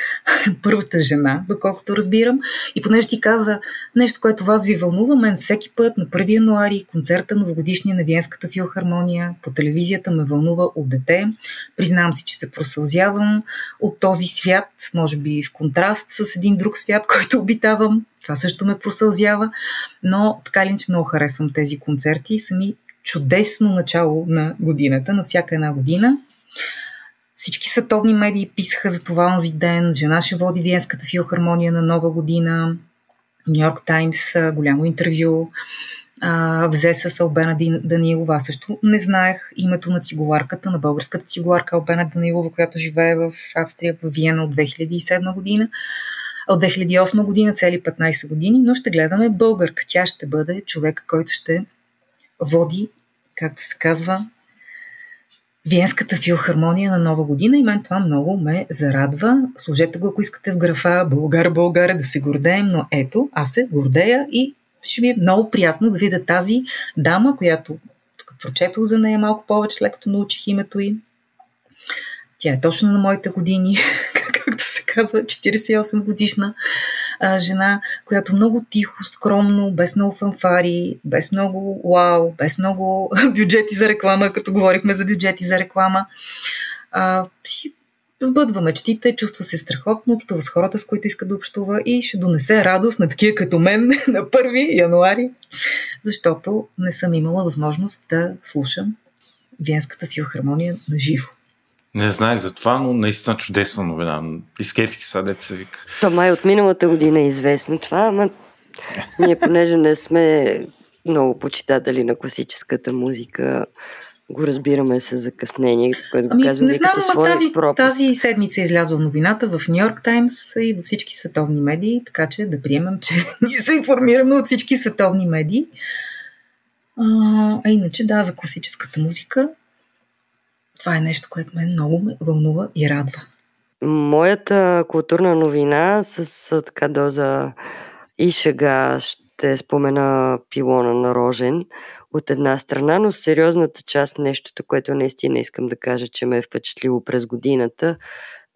първата жена, доколкото разбирам. И понеже ти каза нещо, което вас ви вълнува, мен всеки път на 1 януари концерта новогодишния на Виенската филхармония по телевизията ме вълнува от дете. Признавам си, че се просълзявам от този свят, може би в контраст с един друг свят, който обитавам. Това също ме просълзява, но така ли, че много харесвам тези концерти и сами чудесно начало на годината, на всяка една година. Всички световни медии писаха за това онзи ден. Жена ще води Виенската филхармония на Нова година. Нью Йорк Таймс, голямо интервю. А, взе с Албена Данилова. Аз също не знаех името на цигуларката, на българската цигуларка Албена Данилова, която живее в Австрия, в Виена от 2007 година. От 2008 година, цели 15 години, но ще гледаме българка. Тя ще бъде човека, който ще води, както се казва, Виенската филхармония на Нова година и мен това много ме зарадва. Служете го, ако искате в графа Българ, Българ, да се гордеем, но ето, аз се гордея и ще ми е много приятно да видя тази дама, която тук прочетох за нея малко повече, след като научих името й. Тя е точно на моите години, както се казва, 48 годишна а, жена, която много тихо, скромно, без много фанфари, без много вау, без много бюджети за реклама, като говорихме за бюджети за реклама, а, си сбъдва мечтите, чувства се страхотно, общува с хората, с които иска да общува и ще донесе радост на такива като мен на 1 януари, защото не съм имала възможност да слушам Венската филхармония на живо. Не знаех за това, но наистина чудесна новина. Изкефих са, деца се вика. То май от миналата година е известно това, ама ние понеже не сме много почитатели на класическата музика, го разбираме с закъснение, което го ами, казвам не знам, като своя тази, пропуск. тази седмица е излязла новината в Нью Йорк Таймс и във всички световни медии, така че да приемам, че ние се информираме от всички световни медии. А, а иначе, да, за класическата музика това е нещо, което мен много ме вълнува и радва. Моята културна новина с така доза и шега ще спомена пилона на Рожен от една страна, но сериозната част, нещото, което наистина искам да кажа, че ме е впечатлило през годината,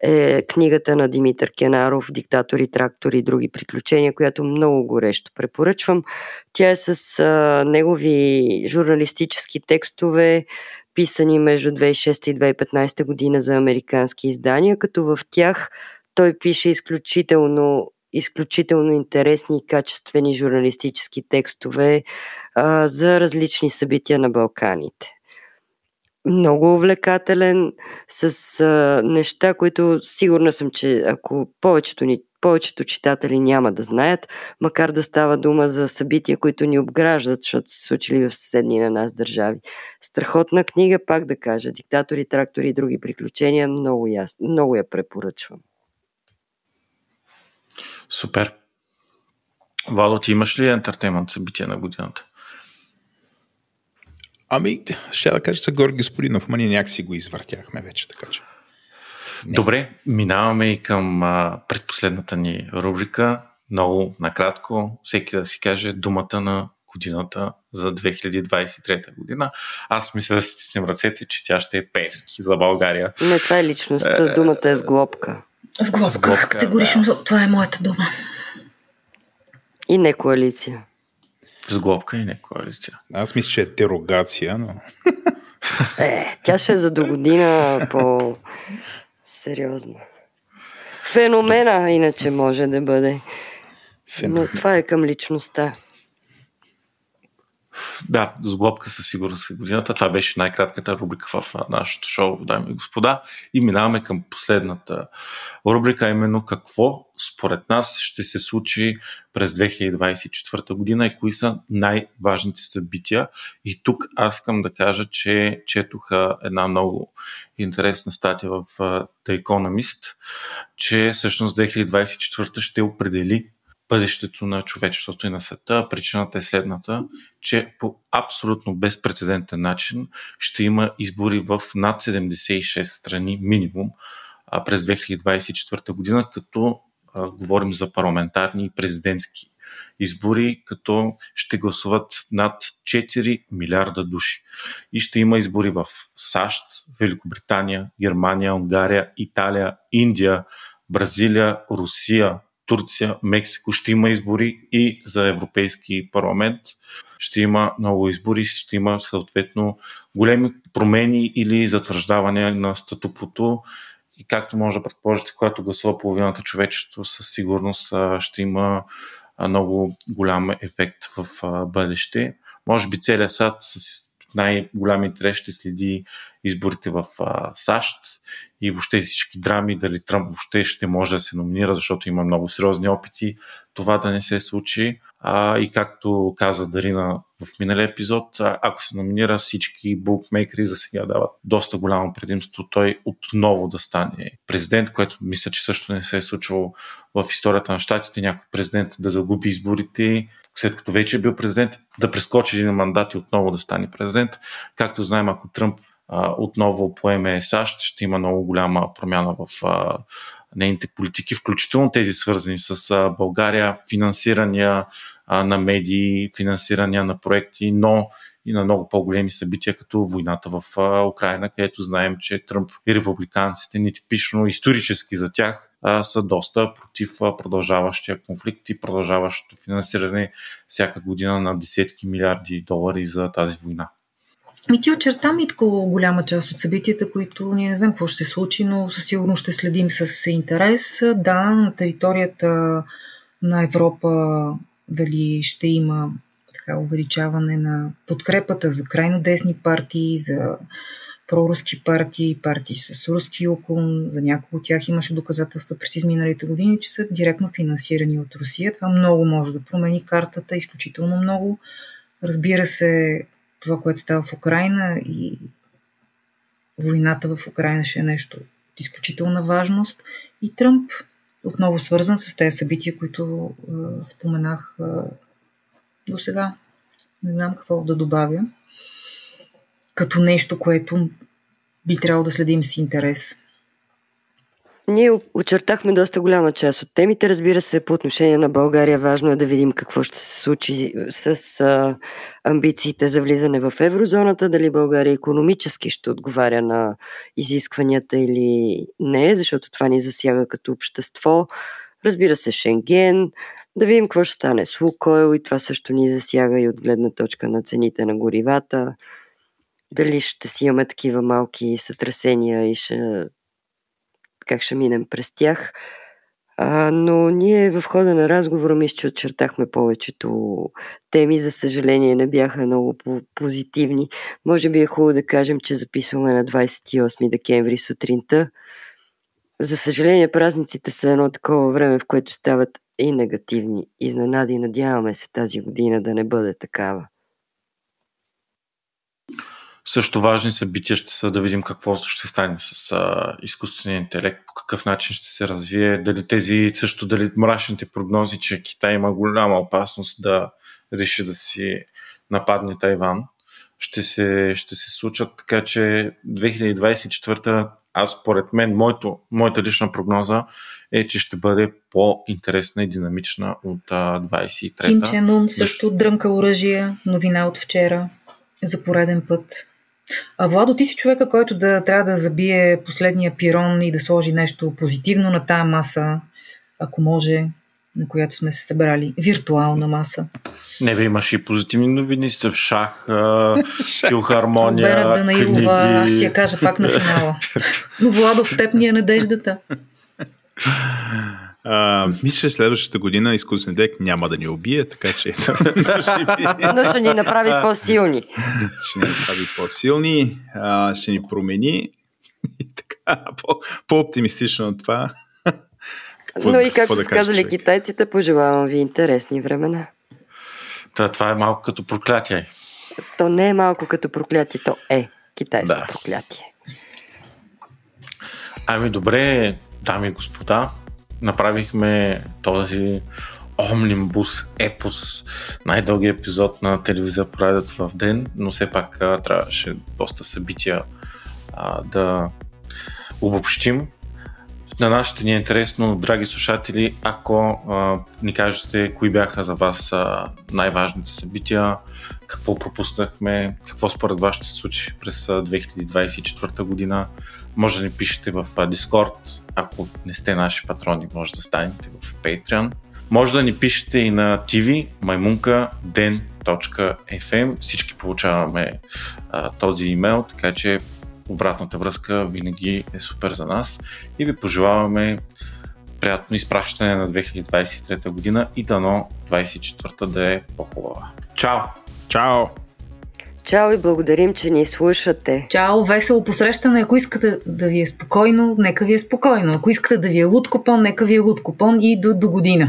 е книгата на Димитър Кенаров «Диктатори, трактори и други приключения», която много горещо препоръчвам. Тя е с а, негови журналистически текстове, писани между 2006 и 2015 година за американски издания, като в тях той пише изключително изключително интересни и качествени журналистически текстове а, за различни събития на Балканите. Много увлекателен, с а, неща, които сигурна съм, че ако повечето, ни, повечето читатели няма да знаят, макар да става дума за събития, които ни обграждат, защото се случили в съседни на нас държави. Страхотна книга, пак да кажа, диктатори, трактори и други приключения, много, ясно, много я препоръчвам. Супер. Вало, ти имаш ли ентертеймент събития на годината? Ами, ще да кажа за Георги Господинов, ама ние някакси го извъртяхме вече, така че. Не. Добре, минаваме и към а, предпоследната ни рубрика. Много накратко, всеки да си каже думата на годината за 2023 година. Аз мисля да си стиснем ръцете, че тя ще е Певски за България. Не, това е личността. Е, думата е сглобка. Сглобка, сглобка категорично. Да. Това е моята дума. И не коалиция. Сглобка и не коалиция. Аз мисля, че е дерогация, но... Е, тя ще е за до година по сериозно. Феномена иначе може да бъде. Феномен. Но това е към личността. Да, сглобка със сигурност е годината. Това беше най-кратката рубрика в нашото шоу, дами и господа. И минаваме към последната рубрика, именно какво според нас ще се случи през 2024 година и кои са най-важните събития. И тук аз искам да кажа, че четох една много интересна статия в The Economist, че всъщност 2024 ще определи бъдещето на човечеството и на света. Причината е следната, че по абсолютно безпредседентен начин ще има избори в над 76 страни минимум през 2024 година, като а, говорим за парламентарни и президентски избори, като ще гласуват над 4 милиарда души. И ще има избори в САЩ, Великобритания, Германия, Унгария, Италия, Индия, Бразилия, Русия, Турция, Мексико ще има избори и за Европейски парламент. Ще има много избори, ще има съответно големи промени или затвърждаване на статуквото. И както може да предположите, когато гласува половината човечество, със сигурност ще има много голям ефект в бъдеще. Може би целият сад с най-голям интерес ще следи изборите в а, САЩ и въобще всички драми, дали Тръмп въобще ще може да се номинира, защото има много сериозни опити това да не се случи. А, и както каза Дарина в миналия епизод, ако се номинира всички букмейкери за сега дават доста голямо предимство той отново да стане президент, което мисля, че също не се е случвало в историята на щатите, някой президент да загуби изборите, след като вече е бил президент, да прескочи един мандат и отново да стане президент. Както знаем, ако Тръмп отново поеме САЩ, ще има много голяма промяна в нейните политики, включително тези свързани с България, финансирания на медии, финансирания на проекти, но и на много по-големи събития, като войната в Украина, където знаем, че Тръмп и републиканците, нетипично исторически за тях, са доста против продължаващия конфликт и продължаващото финансиране всяка година на десетки милиарди долари за тази война. Ми ти очерта Митко голяма част от събитията, които ние не знам какво ще се случи, но със сигурност ще следим с интерес. Да, на територията на Европа дали ще има така увеличаване на подкрепата за крайно десни партии, за проруски партии, партии с руски окон. За някои от тях имаше доказателства през изминалите години, че са директно финансирани от Русия. Това много може да промени картата, изключително много. Разбира се, това, което става в Украина и войната в Украина ще е нещо от изключителна важност. И Тръмп, отново свързан с тези събития, които е, споменах е, до сега. Не знам какво да добавя. Като нещо, което би трябвало да следим с интерес. Ние очертахме доста голяма част от темите. Разбира се, по отношение на България важно е да видим какво ще се случи с а, амбициите за влизане в еврозоната, дали България економически ще отговаря на изискванията или не, защото това ни засяга като общество. Разбира се, Шенген, да видим какво ще стане с Лукойл и това също ни засяга и от гледна точка на цените на горивата. Дали ще си имаме такива малки сътресения и ще как ще минем през тях. А, но ние в хода на разговора мисля, че очертахме повечето теми. За съжаление не бяха много позитивни. Може би е хубаво да кажем, че записваме на 28 декември сутринта. За съжаление празниците са едно такова време, в което стават и негативни изненади. Надяваме се тази година да не бъде такава. Също важни събития ще са да видим какво ще стане с а, изкуствения интелект, по какъв начин ще се развие, дали тези също, дали мрачните прогнози, че Китай има голяма опасност да реши да си нападне Тайван, ще се, ще се случат, така че 2024 аз според мен, моето, моята лична прогноза е, че ще бъде по-интересна и динамична от 23-та. Ким Чен Ун също дрънка оръжие, новина от вчера за пореден път. А Владо, ти си човека, който да трябва да забие последния пирон и да сложи нещо позитивно на тая маса, ако може, на която сме се събрали. Виртуална маса. Не бе, имаш и позитивни новини с шах, филхармония, Бера Данаилова, аз ще я кажа пак на финала. Но Владо, в теб ни е надеждата. А, мисля, че следващата година изкуствен дек няма да ни убие, така че... Но ще ни направи по-силни. ще ни направи по-силни, а, ще ни промени и така, по, по-оптимистично от това. Какво, Но и както да са казали човек? китайците, пожелавам ви интересни времена. Това, това е малко като проклятие. То не е малко като проклятие, то е китайско да. проклятие. Ами добре, дами и господа, направихме този Омнимбус епос, най-дълги епизод на телевизия поредът в ден, но все пак трябваше доста събития а, да обобщим. На нашите ни е интересно, драги слушатели, ако а, ни кажете кои бяха за вас а, най-важните събития, какво пропуснахме, какво според вас ще се случи през 2024 година, може да ни пишете в Discord, ако не сте наши патрони, може да станете в Patreon. Може да ни пишете и на TV маймунка den.fm. Всички получаваме а, този имейл, така че обратната връзка винаги е супер за нас и ви пожелаваме приятно изпращане на 2023 година и дано 24 да е по-хубава. Чао! Чао! Чао и благодарим, че ни слушате. Чао, весело посрещане. Ако искате да ви е спокойно, нека ви е спокойно. Ако искате да ви е луд купон, нека ви е луд купон и до, до година.